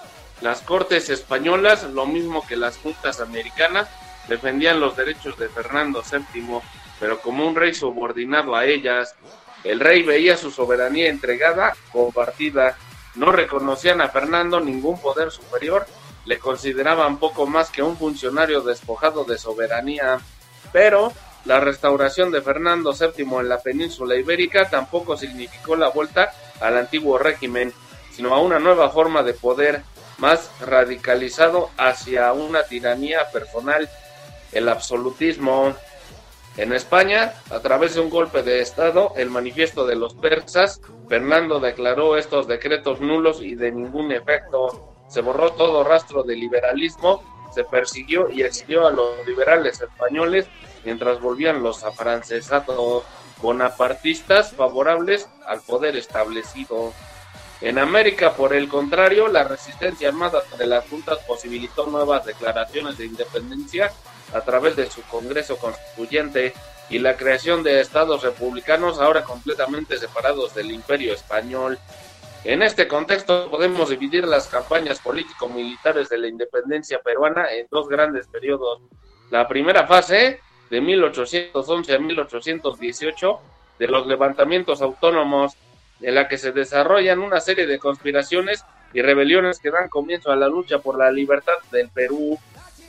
Las cortes españolas, lo mismo que las juntas americanas, defendían los derechos de Fernando VII, pero como un rey subordinado a ellas, el rey veía su soberanía entregada, compartida, no reconocían a Fernando ningún poder superior le consideraban poco más que un funcionario despojado de soberanía, pero la restauración de Fernando VII en la península ibérica tampoco significó la vuelta al antiguo régimen, sino a una nueva forma de poder más radicalizado hacia una tiranía personal, el absolutismo. En España, a través de un golpe de Estado, el manifiesto de los persas, Fernando declaró estos decretos nulos y de ningún efecto se borró todo rastro de liberalismo, se persiguió y exilió a los liberales españoles mientras volvían los afrancesados bonapartistas favorables al poder establecido. En América, por el contrario, la resistencia armada de las juntas posibilitó nuevas declaraciones de independencia a través de su Congreso Constituyente y la creación de estados republicanos ahora completamente separados del imperio español. En este contexto podemos dividir las campañas político-militares de la independencia peruana en dos grandes periodos. La primera fase, de 1811 a 1818, de los levantamientos autónomos, en la que se desarrollan una serie de conspiraciones y rebeliones que dan comienzo a la lucha por la libertad del Perú.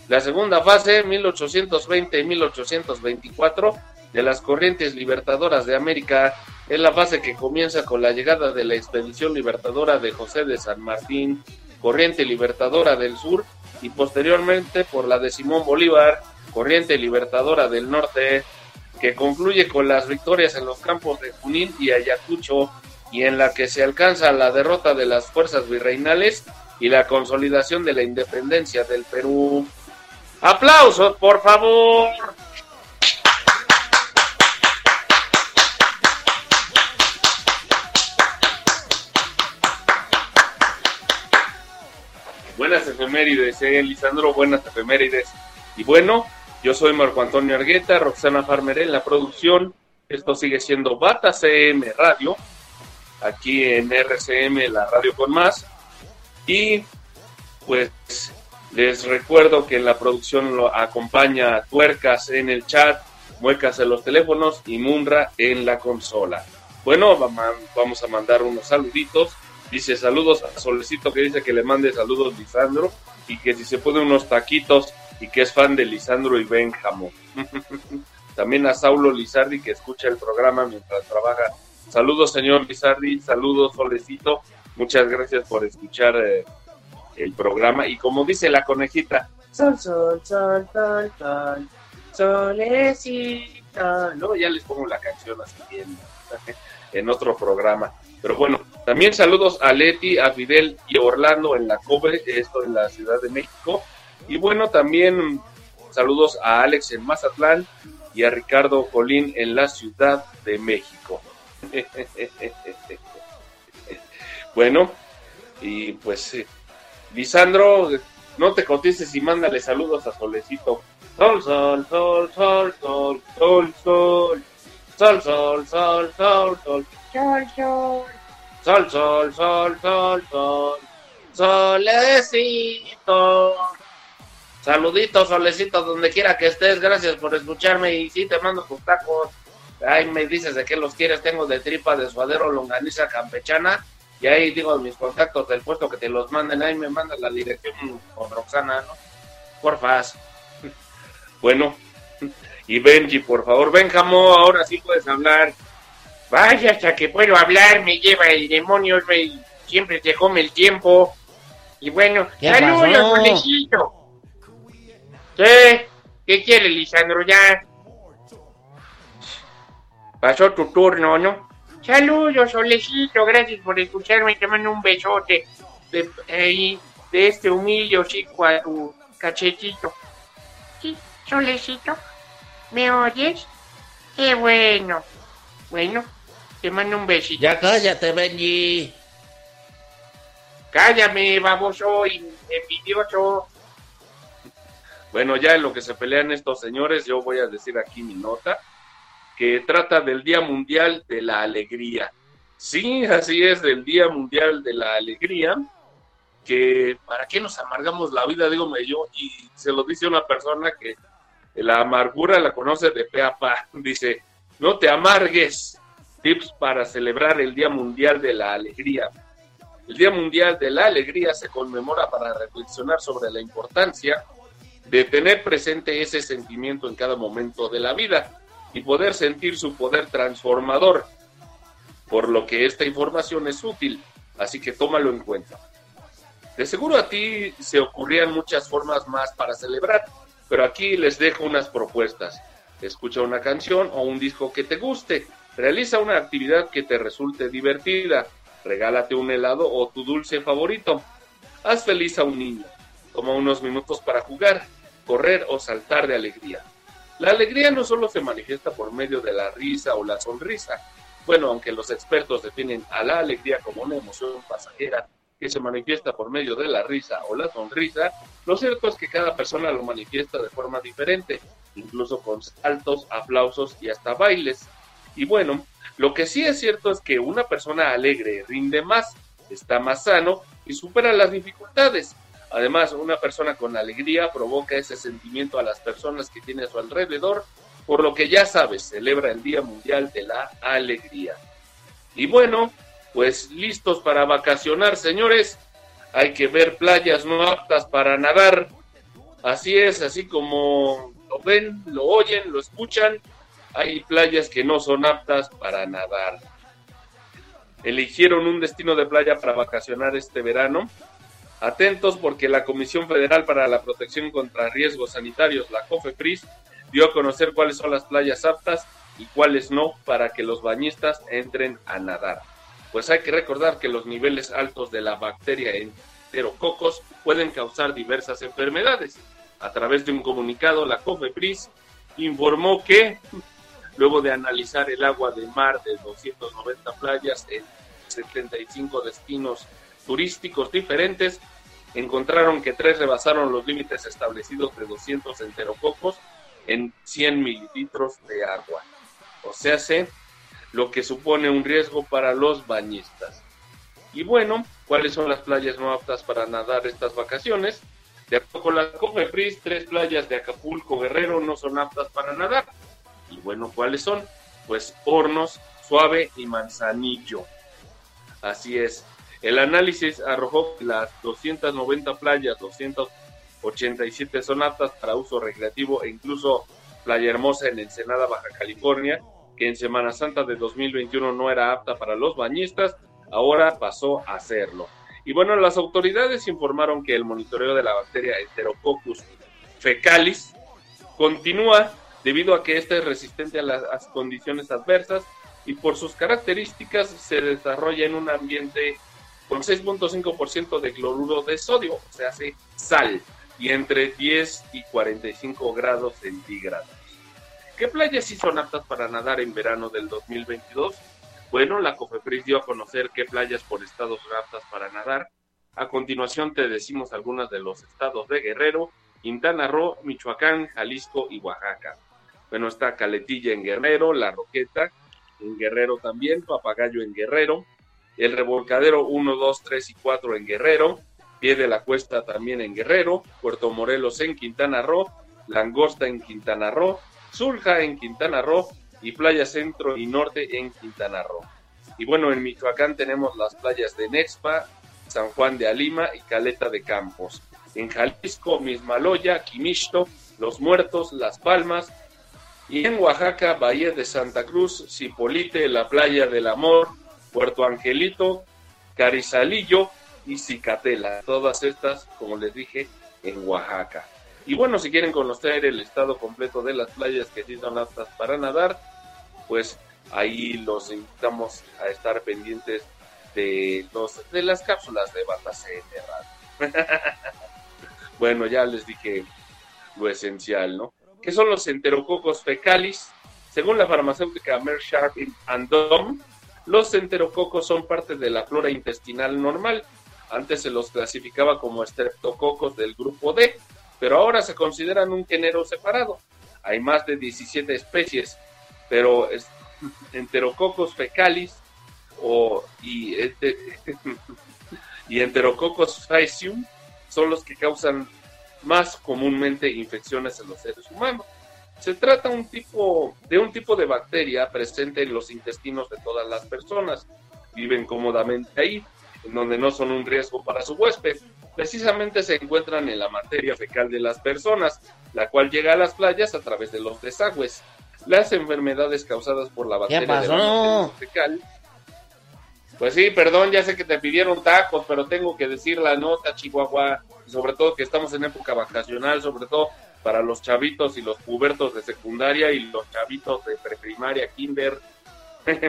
La segunda fase, 1820 y 1824, de las corrientes libertadoras de América, es la fase que comienza con la llegada de la expedición libertadora de José de San Martín, corriente libertadora del sur, y posteriormente por la de Simón Bolívar, corriente libertadora del norte, que concluye con las victorias en los campos de Junín y Ayacucho, y en la que se alcanza la derrota de las fuerzas virreinales y la consolidación de la independencia del Perú. ¡Aplausos, por favor! Buenas efemérides, eh, Lisandro, buenas efemérides. Y bueno, yo soy Marco Antonio Argueta, Roxana Farmeré en la producción. Esto sigue siendo Bata CM Radio, aquí en RCM, la radio con más. Y pues les recuerdo que en la producción lo acompaña Tuercas en el chat, Muecas en los teléfonos y Munra en la consola. Bueno, vamos a mandar unos saluditos. Dice saludos a Solecito que dice que le mande saludos Lisandro y que si se pone unos taquitos y que es fan de Lisandro y Benjamo. También a Saulo Lizardi que escucha el programa mientras trabaja. Saludos señor Lizardi, saludos Solecito. Muchas gracias por escuchar eh, el programa y como dice la conejita, sol, sol, sol, sol, sol, solecito. Luego ya les pongo la canción así en, en otro programa. Pero bueno, También saludos a Leti, a Fidel y Orlando en la COBE, esto en la Ciudad de México. Y bueno, también saludos a Alex en Mazatlán y a Ricardo Colín en la Ciudad de México. bueno, y pues, eh, Lisandro, no te cotices y mándale saludos a Solecito. Sol, sol, sol, sol, sol, sol, sol. Sol, sol, sol, sol, sol. Sol, sol. Sol, sol, sol, sol, sol. Solecito. Saluditos, Solecito, donde quiera que estés. Gracias por escucharme. Y sí, te mando tus tacos. Ahí me dices de qué los quieres. Tengo de tripa, de suadero, longaniza campechana. Y ahí digo mis contactos del puesto que te los manden. Ahí me mandan la dirección con Roxana, ¿no? Porfas. Bueno. Y Benji, por favor. Benjamo, ahora sí puedes hablar. Vaya, hasta que puedo hablar, me lleva el demonio, me, siempre se come el tiempo. Y bueno, ¿Qué saludos? Solecito. ¿Qué? ¿Qué quiere, Lisandro? Ya. Pasó tu turno, ¿no? Saludos, Solecito, gracias por escucharme, te mando un besote de este humilde hocico a tu cachetito. Sí, Solecito, ¿me oyes? Qué bueno. Bueno, te mando un besito. Ya cállate, Benji. Cállame, baboso y envidioso. Bueno, ya en lo que se pelean estos señores, yo voy a decir aquí mi nota, que trata del Día Mundial de la Alegría. Sí, así es, del Día Mundial de la Alegría, que para qué nos amargamos la vida, dígame yo, y se lo dice una persona que la amargura la conoce de pe. Dice, no te amargues. Tips para celebrar el Día Mundial de la Alegría. El Día Mundial de la Alegría se conmemora para reflexionar sobre la importancia de tener presente ese sentimiento en cada momento de la vida y poder sentir su poder transformador, por lo que esta información es útil, así que tómalo en cuenta. De seguro a ti se ocurrían muchas formas más para celebrar, pero aquí les dejo unas propuestas. Escucha una canción o un disco que te guste, realiza una actividad que te resulte divertida, regálate un helado o tu dulce favorito, haz feliz a un niño, toma unos minutos para jugar, correr o saltar de alegría. La alegría no solo se manifiesta por medio de la risa o la sonrisa. Bueno, aunque los expertos definen a la alegría como una emoción pasajera que se manifiesta por medio de la risa o la sonrisa, lo cierto es que cada persona lo manifiesta de forma diferente, incluso con saltos, aplausos y hasta bailes. Y bueno, lo que sí es cierto es que una persona alegre rinde más, está más sano y supera las dificultades. Además, una persona con alegría provoca ese sentimiento a las personas que tiene a su alrededor, por lo que ya sabes, celebra el Día Mundial de la Alegría. Y bueno, pues listos para vacacionar, señores. Hay que ver playas no aptas para nadar. Así es, así como lo ven, lo oyen, lo escuchan, hay playas que no son aptas para nadar. Eligieron un destino de playa para vacacionar este verano. Atentos porque la Comisión Federal para la Protección contra Riesgos Sanitarios, la COFEPRIS, dio a conocer cuáles son las playas aptas y cuáles no para que los bañistas entren a nadar. Pues hay que recordar que los niveles altos de la bacteria enterococos pueden causar diversas enfermedades. A través de un comunicado, la COFEPRIS informó que luego de analizar el agua de mar de 290 playas en 75 destinos turísticos diferentes, encontraron que tres rebasaron los límites establecidos de 200 enterococos en 100 mililitros de agua. O sea, sé lo que supone un riesgo para los bañistas. Y bueno, ¿cuáles son las playas no aptas para nadar estas vacaciones? De acuerdo con la COFEPRIS, tres playas de Acapulco Guerrero no son aptas para nadar. Y bueno, ¿cuáles son? Pues Hornos, Suave y Manzanillo. Así es. El análisis arrojó que las 290 playas, 287 son aptas para uso recreativo e incluso Playa Hermosa en Ensenada, Baja California, que en Semana Santa de 2021 no era apta para los bañistas, ahora pasó a serlo. Y bueno, las autoridades informaron que el monitoreo de la bacteria Enterococcus fecalis continúa debido a que esta es resistente a las condiciones adversas y por sus características se desarrolla en un ambiente con 6.5% de cloruro de sodio, o sea, hace sal, y entre 10 y 45 grados centígrados. ¿Qué playas sí son aptas para nadar en verano del 2022? Bueno, la COFEPRIS dio a conocer qué playas por estados son aptas para nadar. A continuación te decimos algunas de los estados de Guerrero, Quintana Roo, Michoacán, Jalisco y Oaxaca. Bueno, está Caletilla en Guerrero, La Roqueta en Guerrero también, Papagayo en Guerrero, el Revolcadero 1, 2, 3 y 4 en Guerrero, Pie de la Cuesta también en Guerrero, Puerto Morelos en Quintana Roo, Langosta en Quintana Roo, Zulja en Quintana Roo y Playa Centro y Norte en Quintana Roo. Y bueno, en Michoacán tenemos las playas de Nexpa, San Juan de Alima y Caleta de Campos. En Jalisco, Mismaloya, Quimixto, Los Muertos, Las Palmas. Y en Oaxaca, Bahía de Santa Cruz, Cipolite, la Playa del Amor, Puerto Angelito, Carizalillo y Cicatela. Todas estas, como les dije, en Oaxaca. Y bueno, si quieren conocer el estado completo de las playas que sí son aptas para nadar, pues ahí los invitamos a estar pendientes de los de las cápsulas de Batacene Radio. bueno, ya les dije lo esencial, ¿no? ¿Qué son los enterococos fecalis? Según la farmacéutica Merck Sharp and Dom, los enterococos son parte de la flora intestinal normal. Antes se los clasificaba como streptococos del grupo D, pero ahora se consideran un género separado. Hay más de 17 especies, pero es, enterococos fecalis o, y, ente- y enterococos faecium son los que causan más comúnmente infecciones en los seres humanos. Se trata de un tipo de bacteria presente en los intestinos de todas las personas. Viven cómodamente ahí, en donde no son un riesgo para su huésped. Precisamente se encuentran en la materia fecal de las personas, la cual llega a las playas a través de los desagües. Las enfermedades causadas por la bacteria de la materia fecal pues sí, perdón, ya sé que te pidieron tacos, pero tengo que decir la nota, Chihuahua, sobre todo que estamos en época vacacional, sobre todo para los chavitos y los pubertos de secundaria y los chavitos de preprimaria, kinder.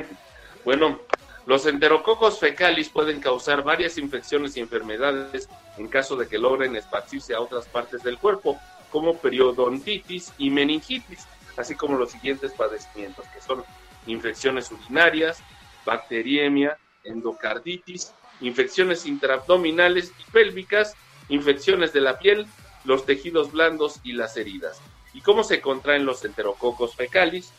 bueno, los enterococos fecalis pueden causar varias infecciones y enfermedades en caso de que logren esparcirse a otras partes del cuerpo, como periodontitis y meningitis, así como los siguientes padecimientos, que son infecciones urinarias, bacteriemia, endocarditis, infecciones intraabdominales y pélvicas, infecciones de la piel, los tejidos blandos y las heridas. ¿Y cómo se contraen los enterococos fecalis?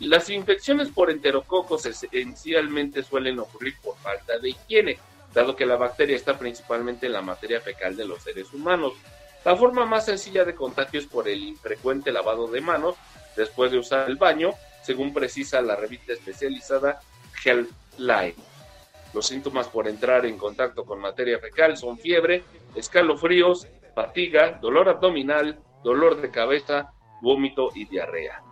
Las infecciones por enterococos esencialmente suelen ocurrir por falta de higiene, dado que la bacteria está principalmente en la materia fecal de los seres humanos. La forma más sencilla de contagio es por el infrecuente lavado de manos después de usar el baño, según precisa la revista especializada Healthline. Los síntomas por entrar en contacto con materia fecal son fiebre, escalofríos, fatiga, dolor abdominal, dolor de cabeza, vómito y diarrea.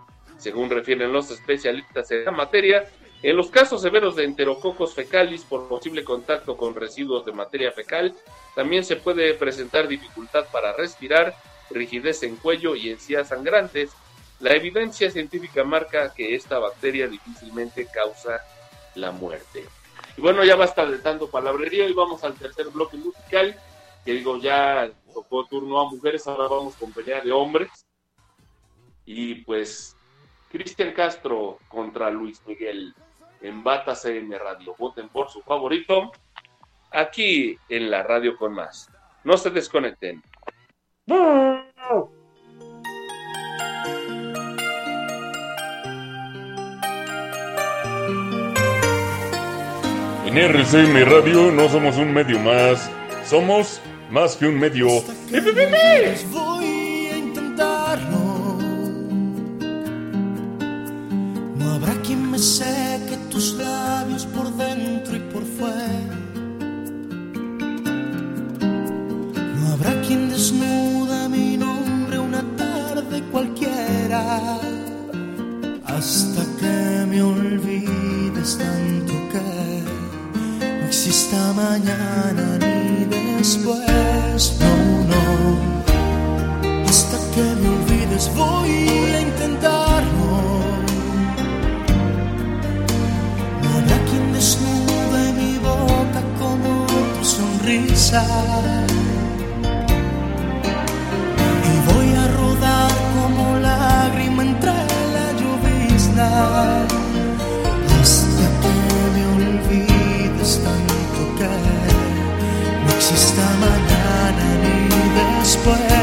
Según refieren los especialistas en la materia, en los casos severos de enterococos fecalis por posible contacto con residuos de materia fecal, también se puede presentar dificultad para respirar, rigidez en cuello y encías sangrantes. La evidencia científica marca que esta bacteria difícilmente causa la muerte. Y bueno, ya basta de tanto palabrerío y vamos al tercer bloque musical, que digo, ya tocó turno a mujeres, ahora vamos con pelea de hombres. Y pues, Cristian Castro contra Luis Miguel en Bata CM Radio. Voten por su favorito aquí en la radio con más. No se desconecten. En RCM Radio no somos un medio más, somos más que un medio. quieres tanto que no exista mañana ni después. No, no. Hasta que me olvides voy a intentarlo. No habrá quien desnude mi boca con tu sonrisa. si esta mañana ni después.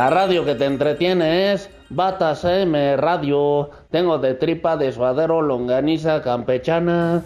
La radio que te entretiene es Batas M Radio. Tengo de tripa de suadero longaniza campechana.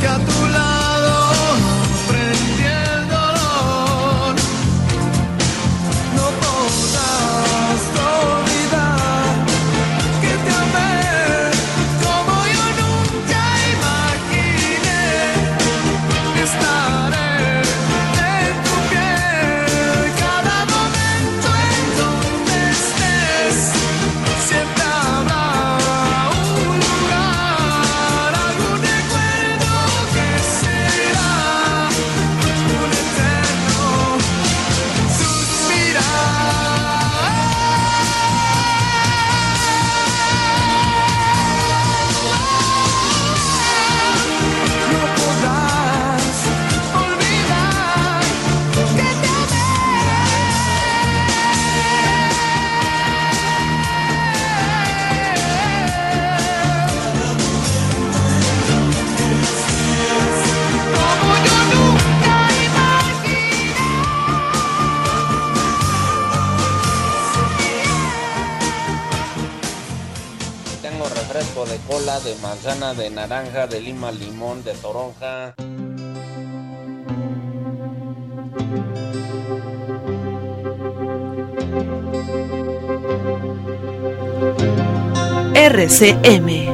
got the de naranja, de lima, limón, de toronja. RCM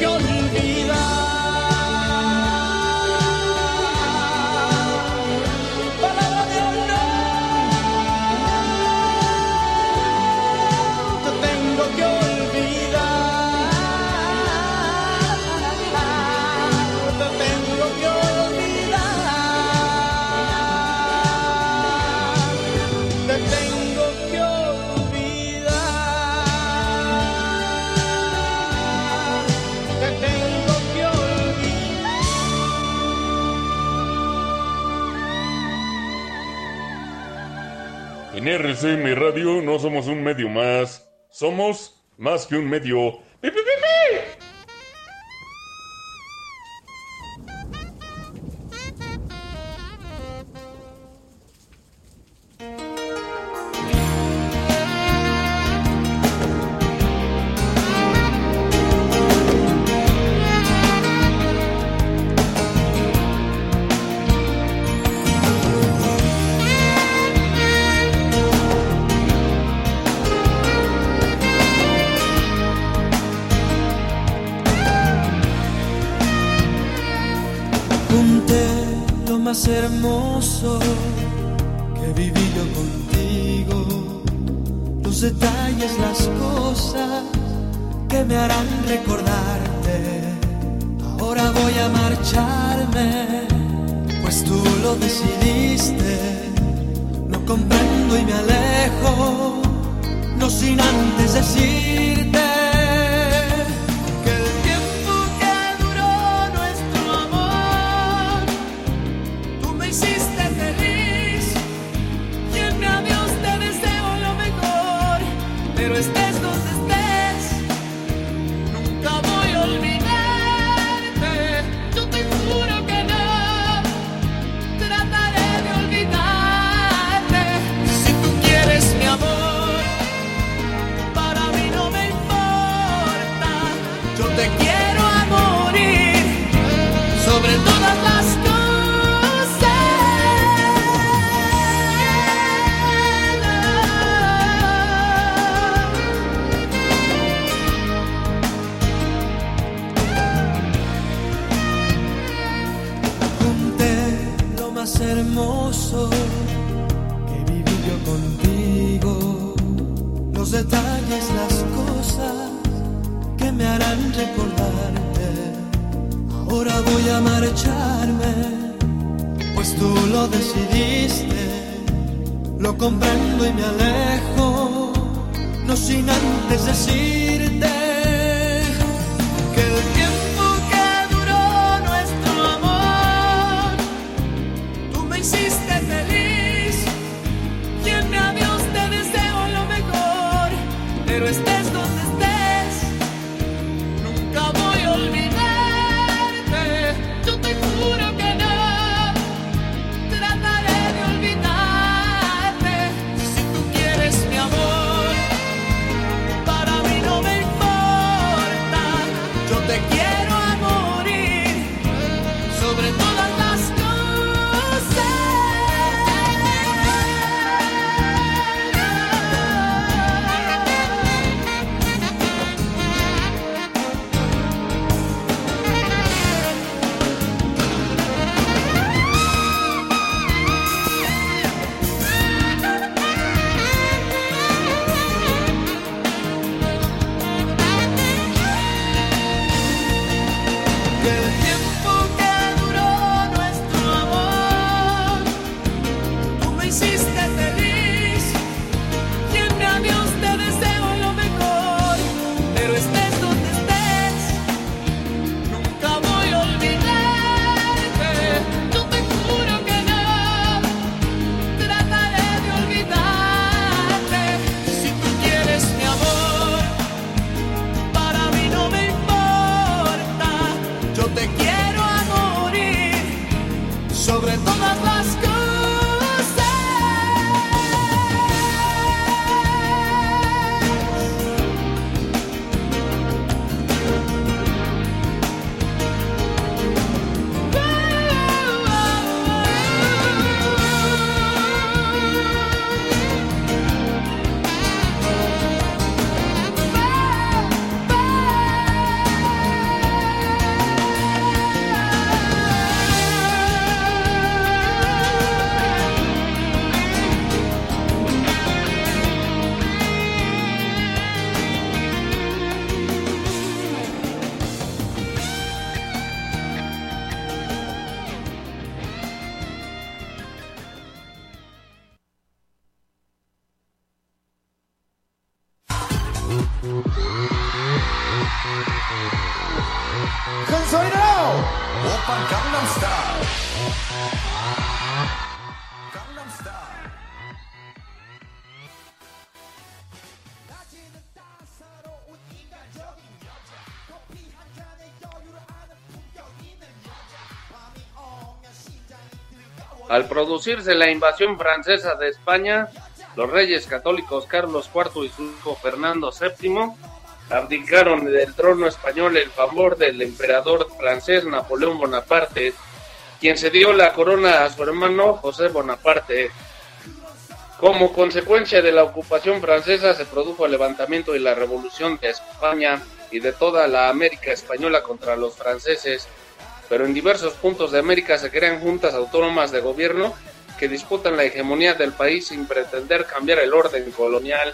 your RCM Radio no somos un medio más, somos más que un medio. Al producirse la invasión francesa de España, los reyes católicos Carlos IV y su hijo Fernando VII abdicaron del trono español en favor del emperador francés Napoleón Bonaparte, quien se dio la corona a su hermano José Bonaparte. Como consecuencia de la ocupación francesa se produjo el levantamiento y la revolución de España y de toda la América española contra los franceses, pero en diversos puntos de América se crean juntas autónomas de gobierno que disputan la hegemonía del país sin pretender cambiar el orden colonial.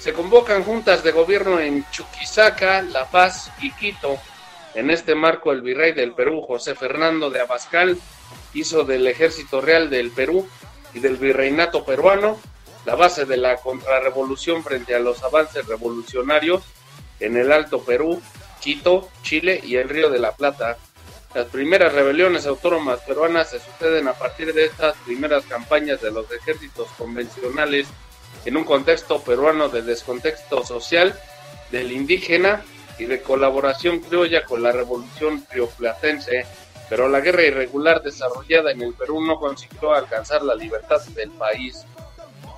Se convocan juntas de gobierno en Chuquisaca, La Paz y Quito. En este marco el virrey del Perú, José Fernando de Abascal, hizo del Ejército Real del Perú y del Virreinato peruano la base de la contrarrevolución frente a los avances revolucionarios en el Alto Perú, Quito, Chile y el Río de la Plata. Las primeras rebeliones autónomas peruanas se suceden a partir de estas primeras campañas de los ejércitos convencionales en un contexto peruano de descontexto social del indígena y de colaboración criolla con la revolución rioplatense, pero la guerra irregular desarrollada en el Perú no consiguió alcanzar la libertad del país.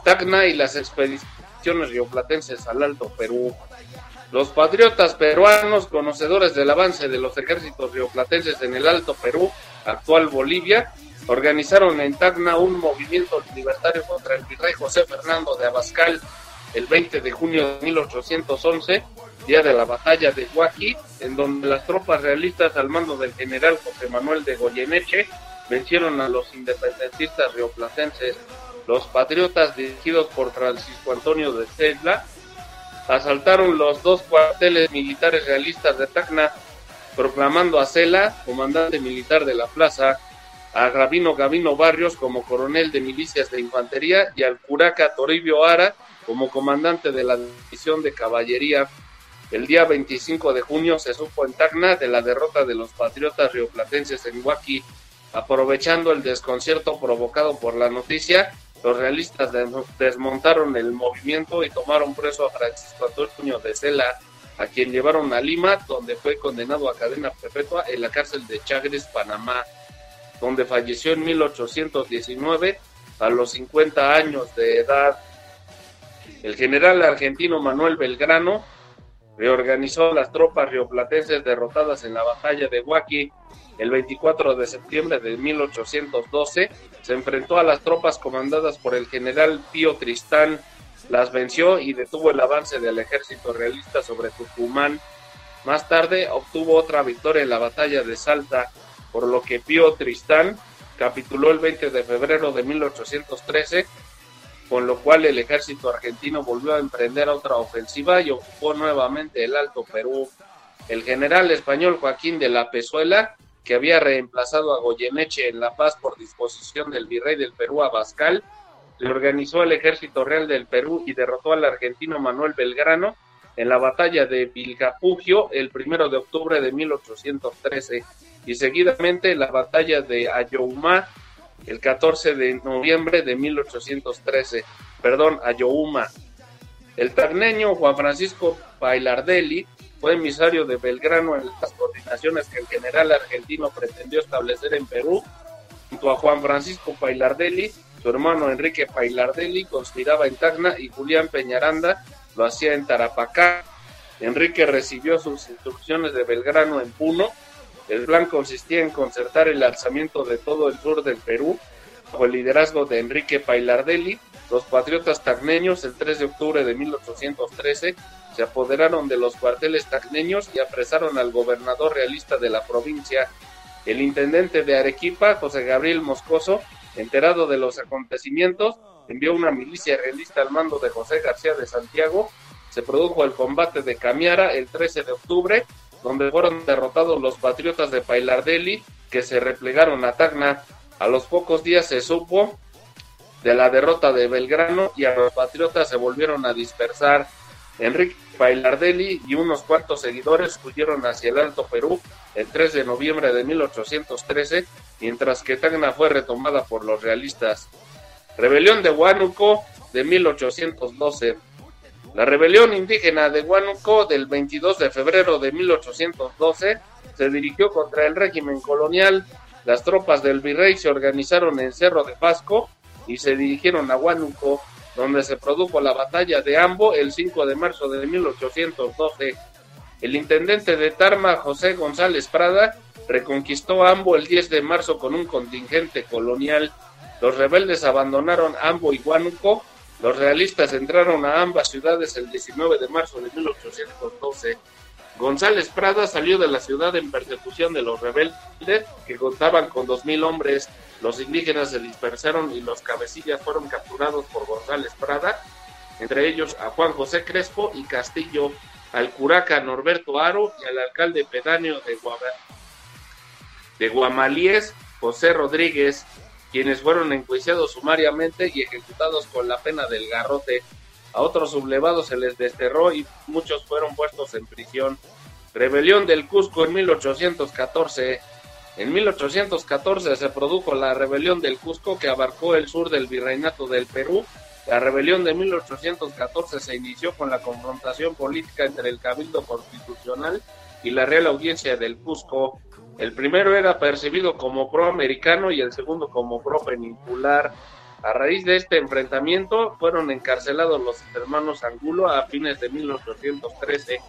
Tacna y las expediciones rioplatenses al Alto Perú. Los patriotas peruanos, conocedores del avance de los ejércitos rioplatenses en el Alto Perú, actual Bolivia, organizaron en Tacna un movimiento libertario contra el virrey José Fernando de Abascal el 20 de junio de 1811, día de la batalla de Huaquí, en donde las tropas realistas al mando del general José Manuel de Goyeneche vencieron a los independentistas rioplatenses. Los patriotas, dirigidos por Francisco Antonio de Tesla, asaltaron los dos cuarteles militares realistas de Tacna, proclamando a Cela, comandante militar de la plaza, a Gravino Gavino Barrios como coronel de milicias de infantería y al curaca Toribio Ara como comandante de la división de caballería. El día 25 de junio se supo en Tacna de la derrota de los patriotas rioplatenses en Huaki. Aprovechando el desconcierto provocado por la noticia, los realistas des- desmontaron el movimiento y tomaron preso a Francisco Antonio de Cela, a quien llevaron a Lima, donde fue condenado a cadena perpetua en la cárcel de Chagres, Panamá, donde falleció en 1819 a los 50 años de edad. El general argentino Manuel Belgrano reorganizó las tropas rioplatenses derrotadas en la batalla de Huaki el 24 de septiembre de 1812. Se enfrentó a las tropas comandadas por el general Pío Tristán, las venció y detuvo el avance del ejército realista sobre Tucumán. Más tarde obtuvo otra victoria en la batalla de Salta, por lo que Pío Tristán capituló el 20 de febrero de 1813 con lo cual el ejército argentino volvió a emprender otra ofensiva y ocupó nuevamente el Alto Perú. El general español Joaquín de la Pezuela, que había reemplazado a Goyeneche en La Paz por disposición del virrey del Perú Abascal, reorganizó el ejército real del Perú y derrotó al argentino Manuel Belgrano en la batalla de Vilcapugio el primero de octubre de 1813 y seguidamente en la batalla de Ayohumá el 14 de noviembre de 1813, perdón, Ayohuma. El tagneño Juan Francisco Bailardelli fue emisario de Belgrano en las coordinaciones que el general argentino pretendió establecer en Perú. Junto a Juan Francisco Bailardelli, su hermano Enrique Bailardelli conspiraba en Tacna y Julián Peñaranda lo hacía en Tarapacá. Enrique recibió sus instrucciones de Belgrano en Puno. El plan consistía en concertar el alzamiento de todo el sur del Perú bajo el liderazgo de Enrique Pailardelli. Los patriotas tacneños, el 3 de octubre de 1813, se apoderaron de los cuarteles tacneños y apresaron al gobernador realista de la provincia. El intendente de Arequipa, José Gabriel Moscoso, enterado de los acontecimientos, envió una milicia realista al mando de José García de Santiago. Se produjo el combate de Camiara el 13 de octubre, donde fueron derrotados los patriotas de Pailardelli, que se replegaron a Tacna. A los pocos días se supo de la derrota de Belgrano y a los patriotas se volvieron a dispersar. Enrique Pailardelli y unos cuantos seguidores huyeron hacia el Alto Perú el 3 de noviembre de 1813, mientras que Tacna fue retomada por los realistas. Rebelión de Huánuco de 1812. La rebelión indígena de Huánuco del 22 de febrero de 1812 se dirigió contra el régimen colonial. Las tropas del virrey se organizaron en Cerro de Pasco y se dirigieron a Huánuco, donde se produjo la batalla de Ambo el 5 de marzo de 1812. El intendente de Tarma, José González Prada, reconquistó Ambo el 10 de marzo con un contingente colonial. Los rebeldes abandonaron Ambo y Huánuco. Los realistas entraron a ambas ciudades el 19 de marzo de 1812. González Prada salió de la ciudad en persecución de los rebeldes, que contaban con 2.000 hombres. Los indígenas se dispersaron y los cabecillas fueron capturados por González Prada, entre ellos a Juan José Crespo y Castillo, al curaca Norberto Aro y al alcalde pedáneo de, de Guamalíes, José Rodríguez, quienes fueron enjuiciados sumariamente y ejecutados con la pena del garrote. A otros sublevados se les desterró y muchos fueron puestos en prisión. Rebelión del Cusco en 1814. En 1814 se produjo la rebelión del Cusco que abarcó el sur del virreinato del Perú. La rebelión de 1814 se inició con la confrontación política entre el Cabildo Constitucional y la Real Audiencia del Cusco. El primero era percibido como proamericano y el segundo como pro-peninsular. A raíz de este enfrentamiento fueron encarcelados los hermanos Angulo a fines de 1813.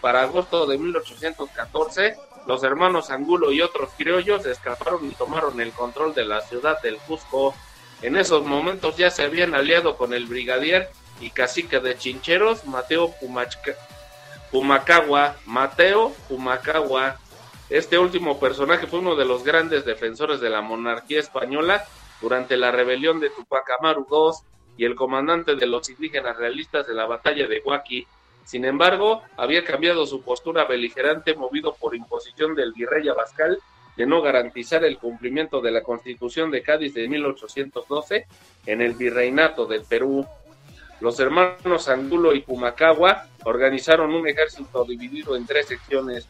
Para agosto de 1814, los hermanos Angulo y otros criollos escaparon y tomaron el control de la ciudad del Cusco. En esos momentos ya se habían aliado con el brigadier y cacique de Chincheros, Mateo Pumacagua. Mateo Pumacagua. Este último personaje fue uno de los grandes defensores de la monarquía española durante la rebelión de Tupac Amaru II y el comandante de los indígenas realistas de la batalla de Huaki. Sin embargo, había cambiado su postura beligerante movido por imposición del virrey Abascal de no garantizar el cumplimiento de la Constitución de Cádiz de 1812 en el virreinato del Perú. Los hermanos Angulo y Pumacagua organizaron un ejército dividido en tres secciones.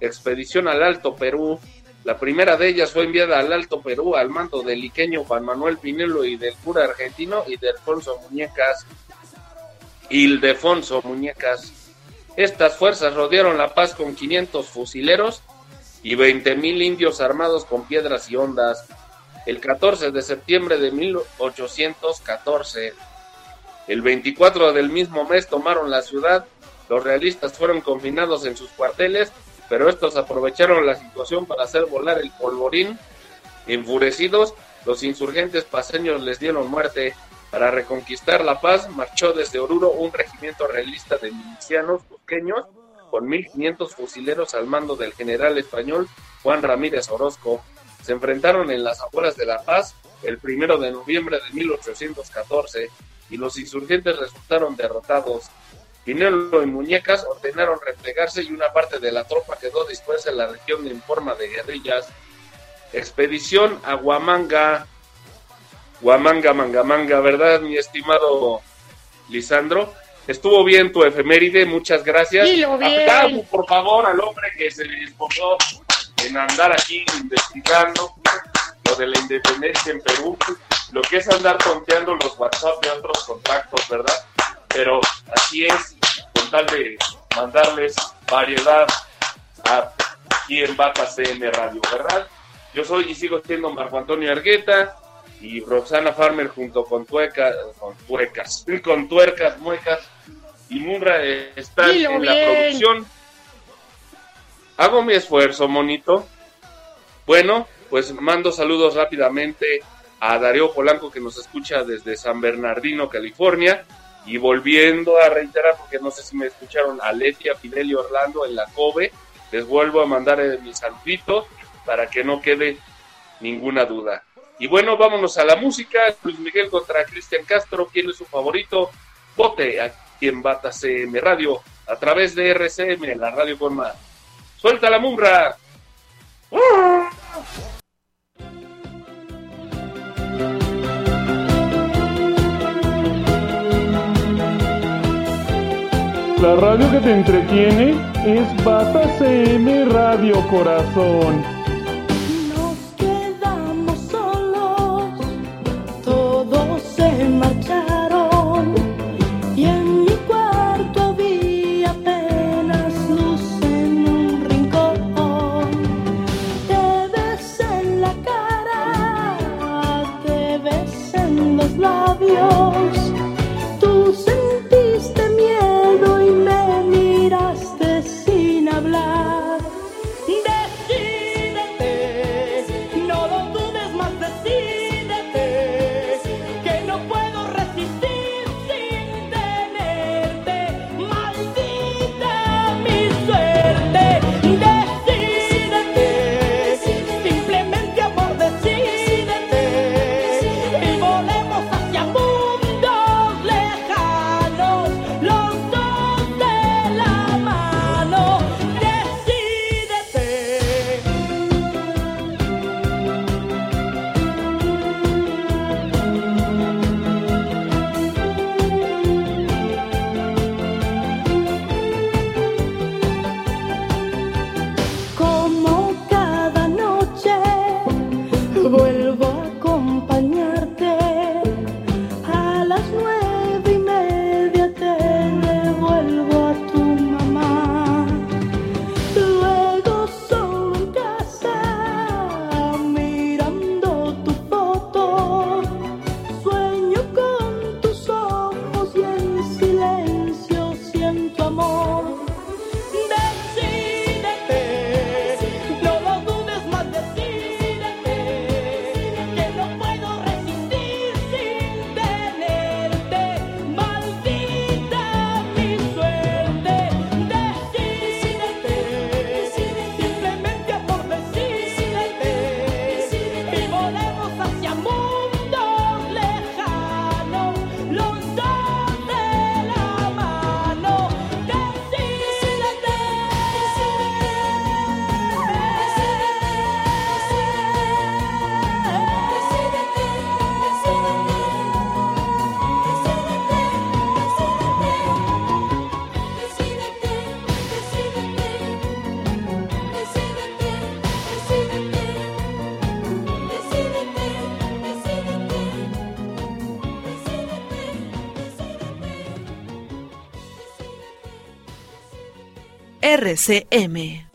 Expedición al Alto Perú. La primera de ellas fue enviada al Alto Perú al mando del liqueño Juan Manuel Pinelo y del cura argentino Ildefonso Muñecas. Ildefonso Muñecas. Estas fuerzas rodearon La Paz con 500 fusileros y 20.000 indios armados con piedras y ondas. El 14 de septiembre de 1814, el 24 del mismo mes tomaron la ciudad. Los realistas fueron confinados en sus cuarteles, pero estos aprovecharon la situación para hacer volar el polvorín. Enfurecidos, los insurgentes paseños les dieron muerte. Para reconquistar la paz, marchó desde Oruro un regimiento realista de milicianos cusqueños con 1.500 fusileros al mando del general español Juan Ramírez Orozco. Se enfrentaron en las afueras de La Paz el primero de noviembre de 1814 y los insurgentes resultaron derrotados. Pinelo y Muñecas ordenaron replegarse y una parte de la tropa quedó dispersa en la región en forma de guerrillas. Expedición a Huamanga. Huamanga, manga, manga, ¿verdad, mi estimado Lisandro? Estuvo bien tu efeméride, muchas gracias. Dilo bien. Por favor, al hombre que se esforzó en andar aquí investigando lo de la independencia en Perú, lo que es andar tonteando los WhatsApp de otros contactos, ¿verdad? Pero así es, de mandarles variedad a aquí en Bata CM Radio, ¿verdad? Yo soy y sigo siendo Marco Antonio Argueta y Roxana Farmer junto con tuecas, con tuecas, con tuercas, muecas y Munra están Dilo en la producción. Hago mi esfuerzo, monito. Bueno, pues mando saludos rápidamente a Darío Polanco que nos escucha desde San Bernardino, California. Y volviendo a reiterar, porque no sé si me escucharon, a Letia, Fidel y Orlando en la COBE, les vuelvo a mandar eh, mi saludito para que no quede ninguna duda. Y bueno, vámonos a la música. Luis Miguel contra Cristian Castro, ¿quién es su favorito? Vote aquí en Bata CM Radio a través de RCM, la radio con más. ¡Suelta la mumra! La radio que te entretiene es Bata CM Radio Corazón. RCM.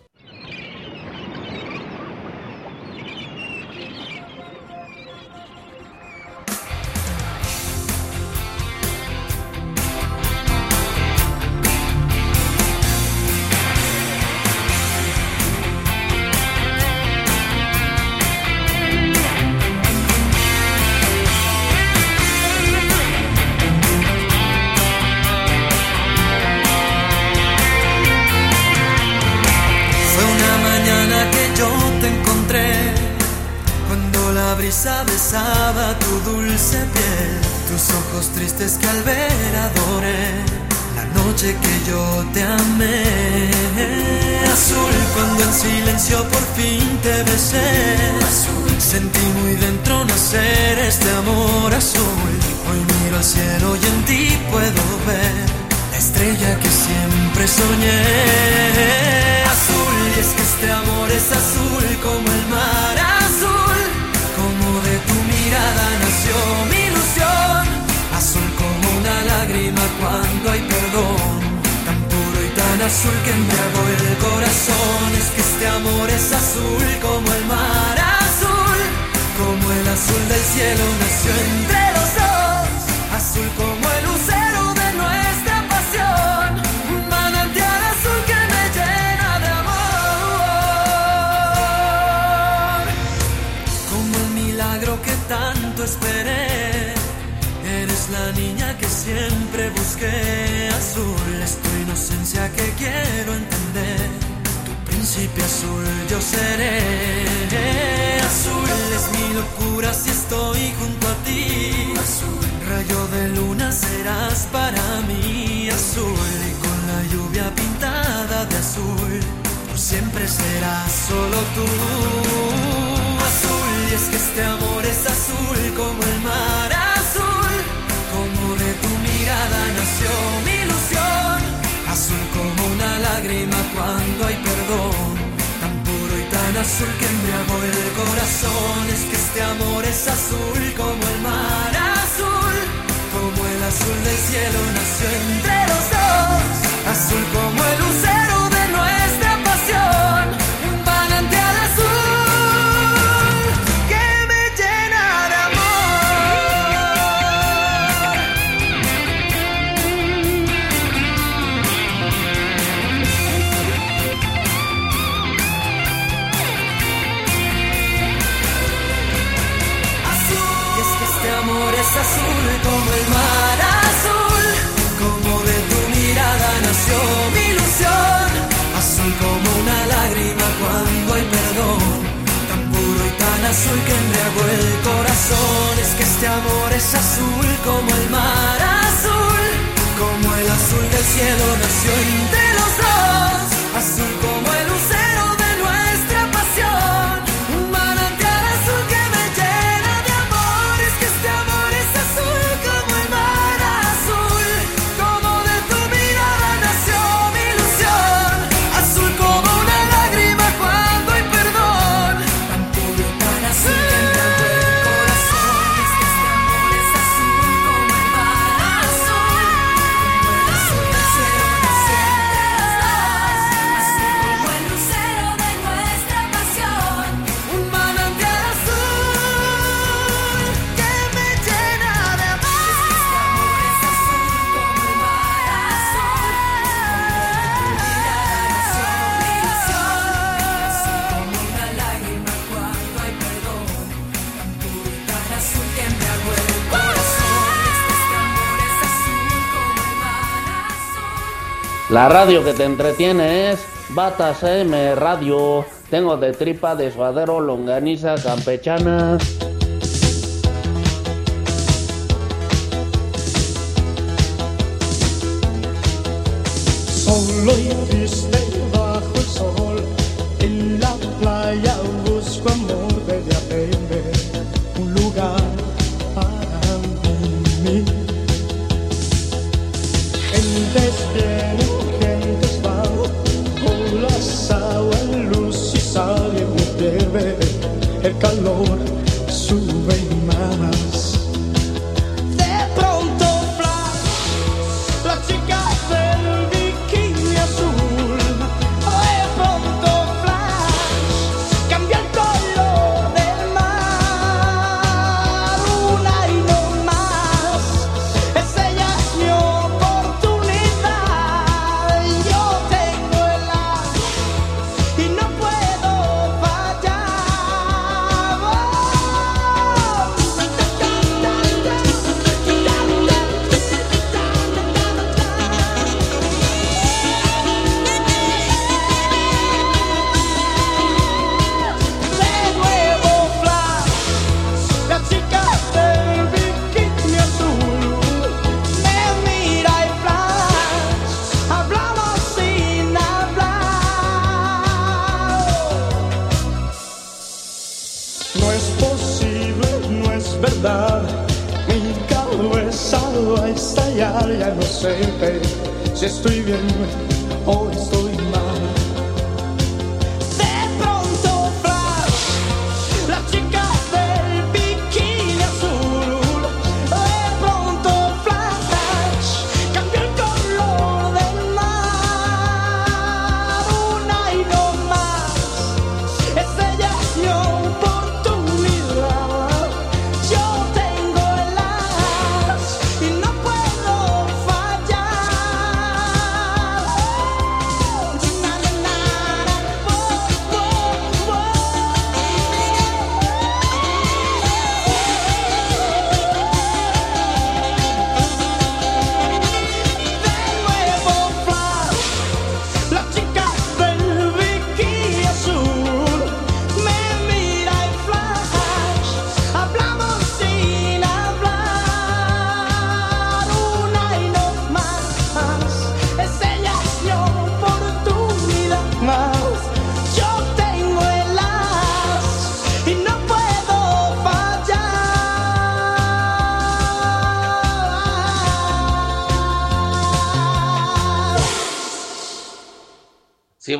La radio que te entretiene es Batas M Radio. Tengo de tripa de suadero, longaniza, campechanas.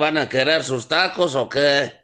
Van a querer sus tacos o qué?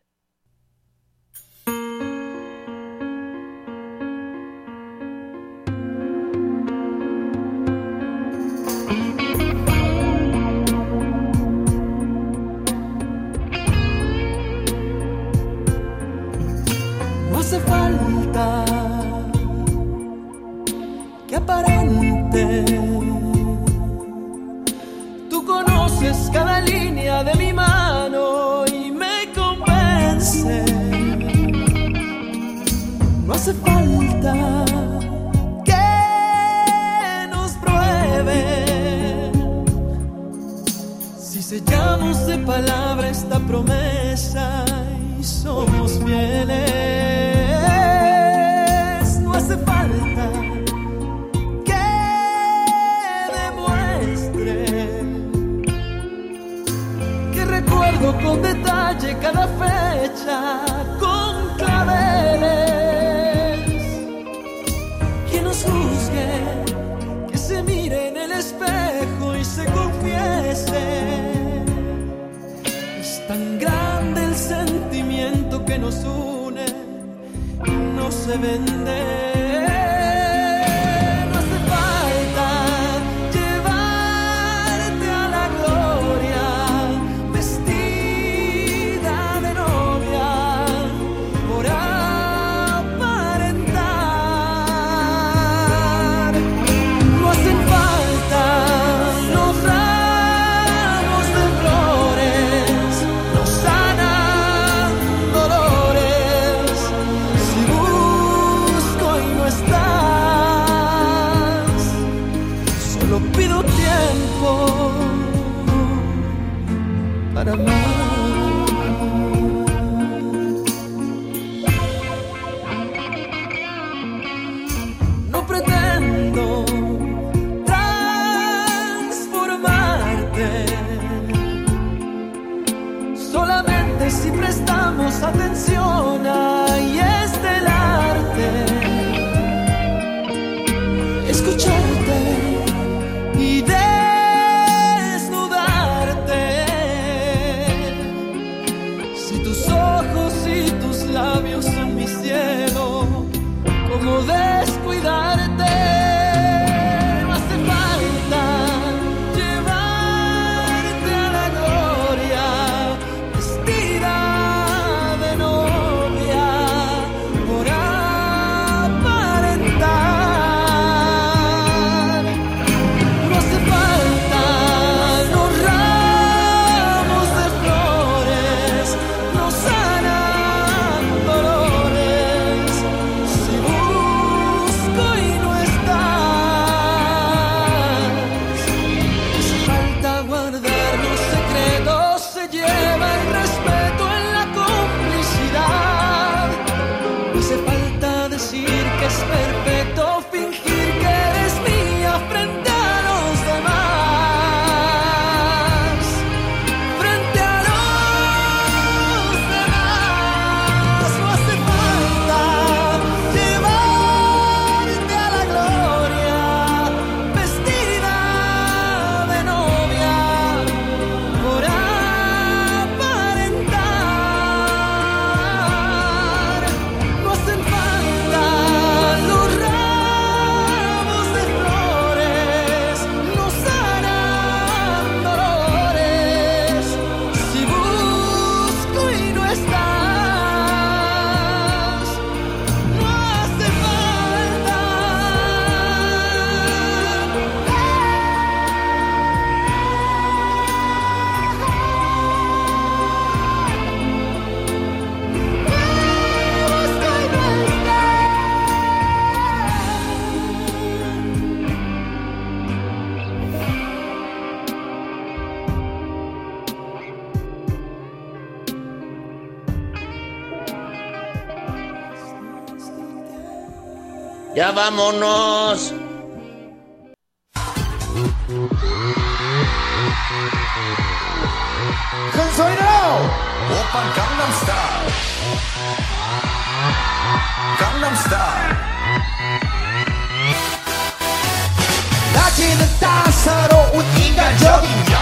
인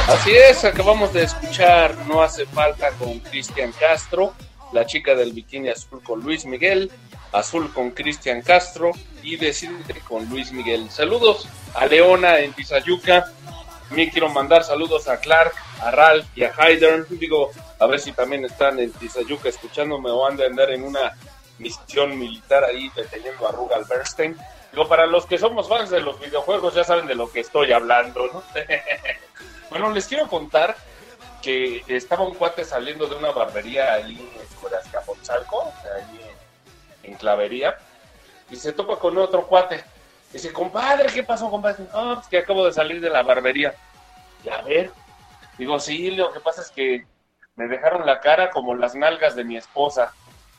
Así es, acabamos de escuchar No hace falta con Cristian Castro, la chica del bikini azul con Luis Miguel, azul con Cristian Castro y Decide con Luis Miguel. Saludos a Leona en Tizayuca. También quiero mandar saludos a Clark, a Ralph y a Haydern. Digo, a ver si también están en Tizayuca escuchándome o han de andar en una misión militar ahí deteniendo a Rugal Bernstein. Digo, para los que somos fans de los videojuegos ya saben de lo que estoy hablando, ¿no? Bueno, les quiero contar que estaba un cuate saliendo de una barbería ahí en Azcapotzalco, ahí en, Clavería, y se topa con otro cuate. Dice, compadre, ¿qué pasó, compadre? No, pues que acabo de salir de la barbería. Y a ver, digo, sí, lo que pasa es que me dejaron la cara como las nalgas de mi esposa.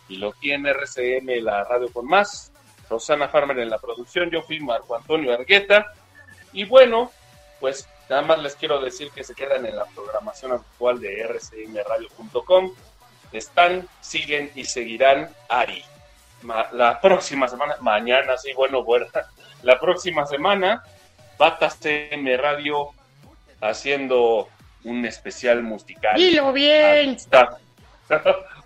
Y lo tiene RCM, la radio con más. Rosana Farmer en la producción, yo fui Marco Antonio Argueta. Y bueno, pues nada más les quiero decir que se quedan en la programación actual de rcmradio.com. Están, siguen y seguirán Ari. Ma- la próxima semana, mañana, sí, bueno, bueno, la próxima semana, Batas TM Radio haciendo un especial musical. Dilo bien.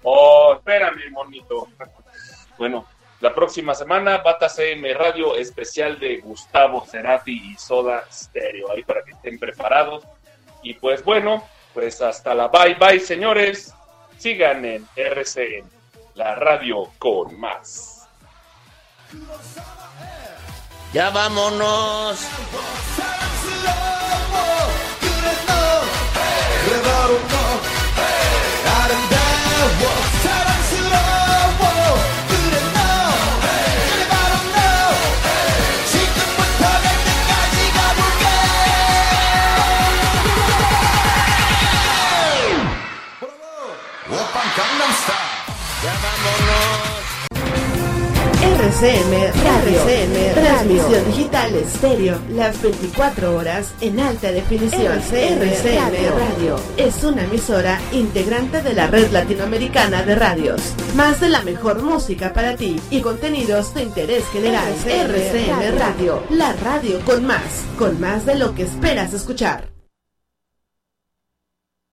Oh, espérame, monito. Bueno, la próxima semana, Bata CM Radio especial de Gustavo Cerati y Soda Stereo. Ahí para que estén preparados. Y pues bueno, pues hasta la bye bye, señores. Sigan en RCN, la radio con más. Ya vámonos. 그 RCM Radio, RCM transmisión digital estéreo, las 24 horas en alta definición. RCM, Radio es una emisora integrante de la red latinoamericana de radios. Más de la mejor música para ti y contenidos de interés general. RCM Radio, la radio con más, con más de lo que esperas escuchar.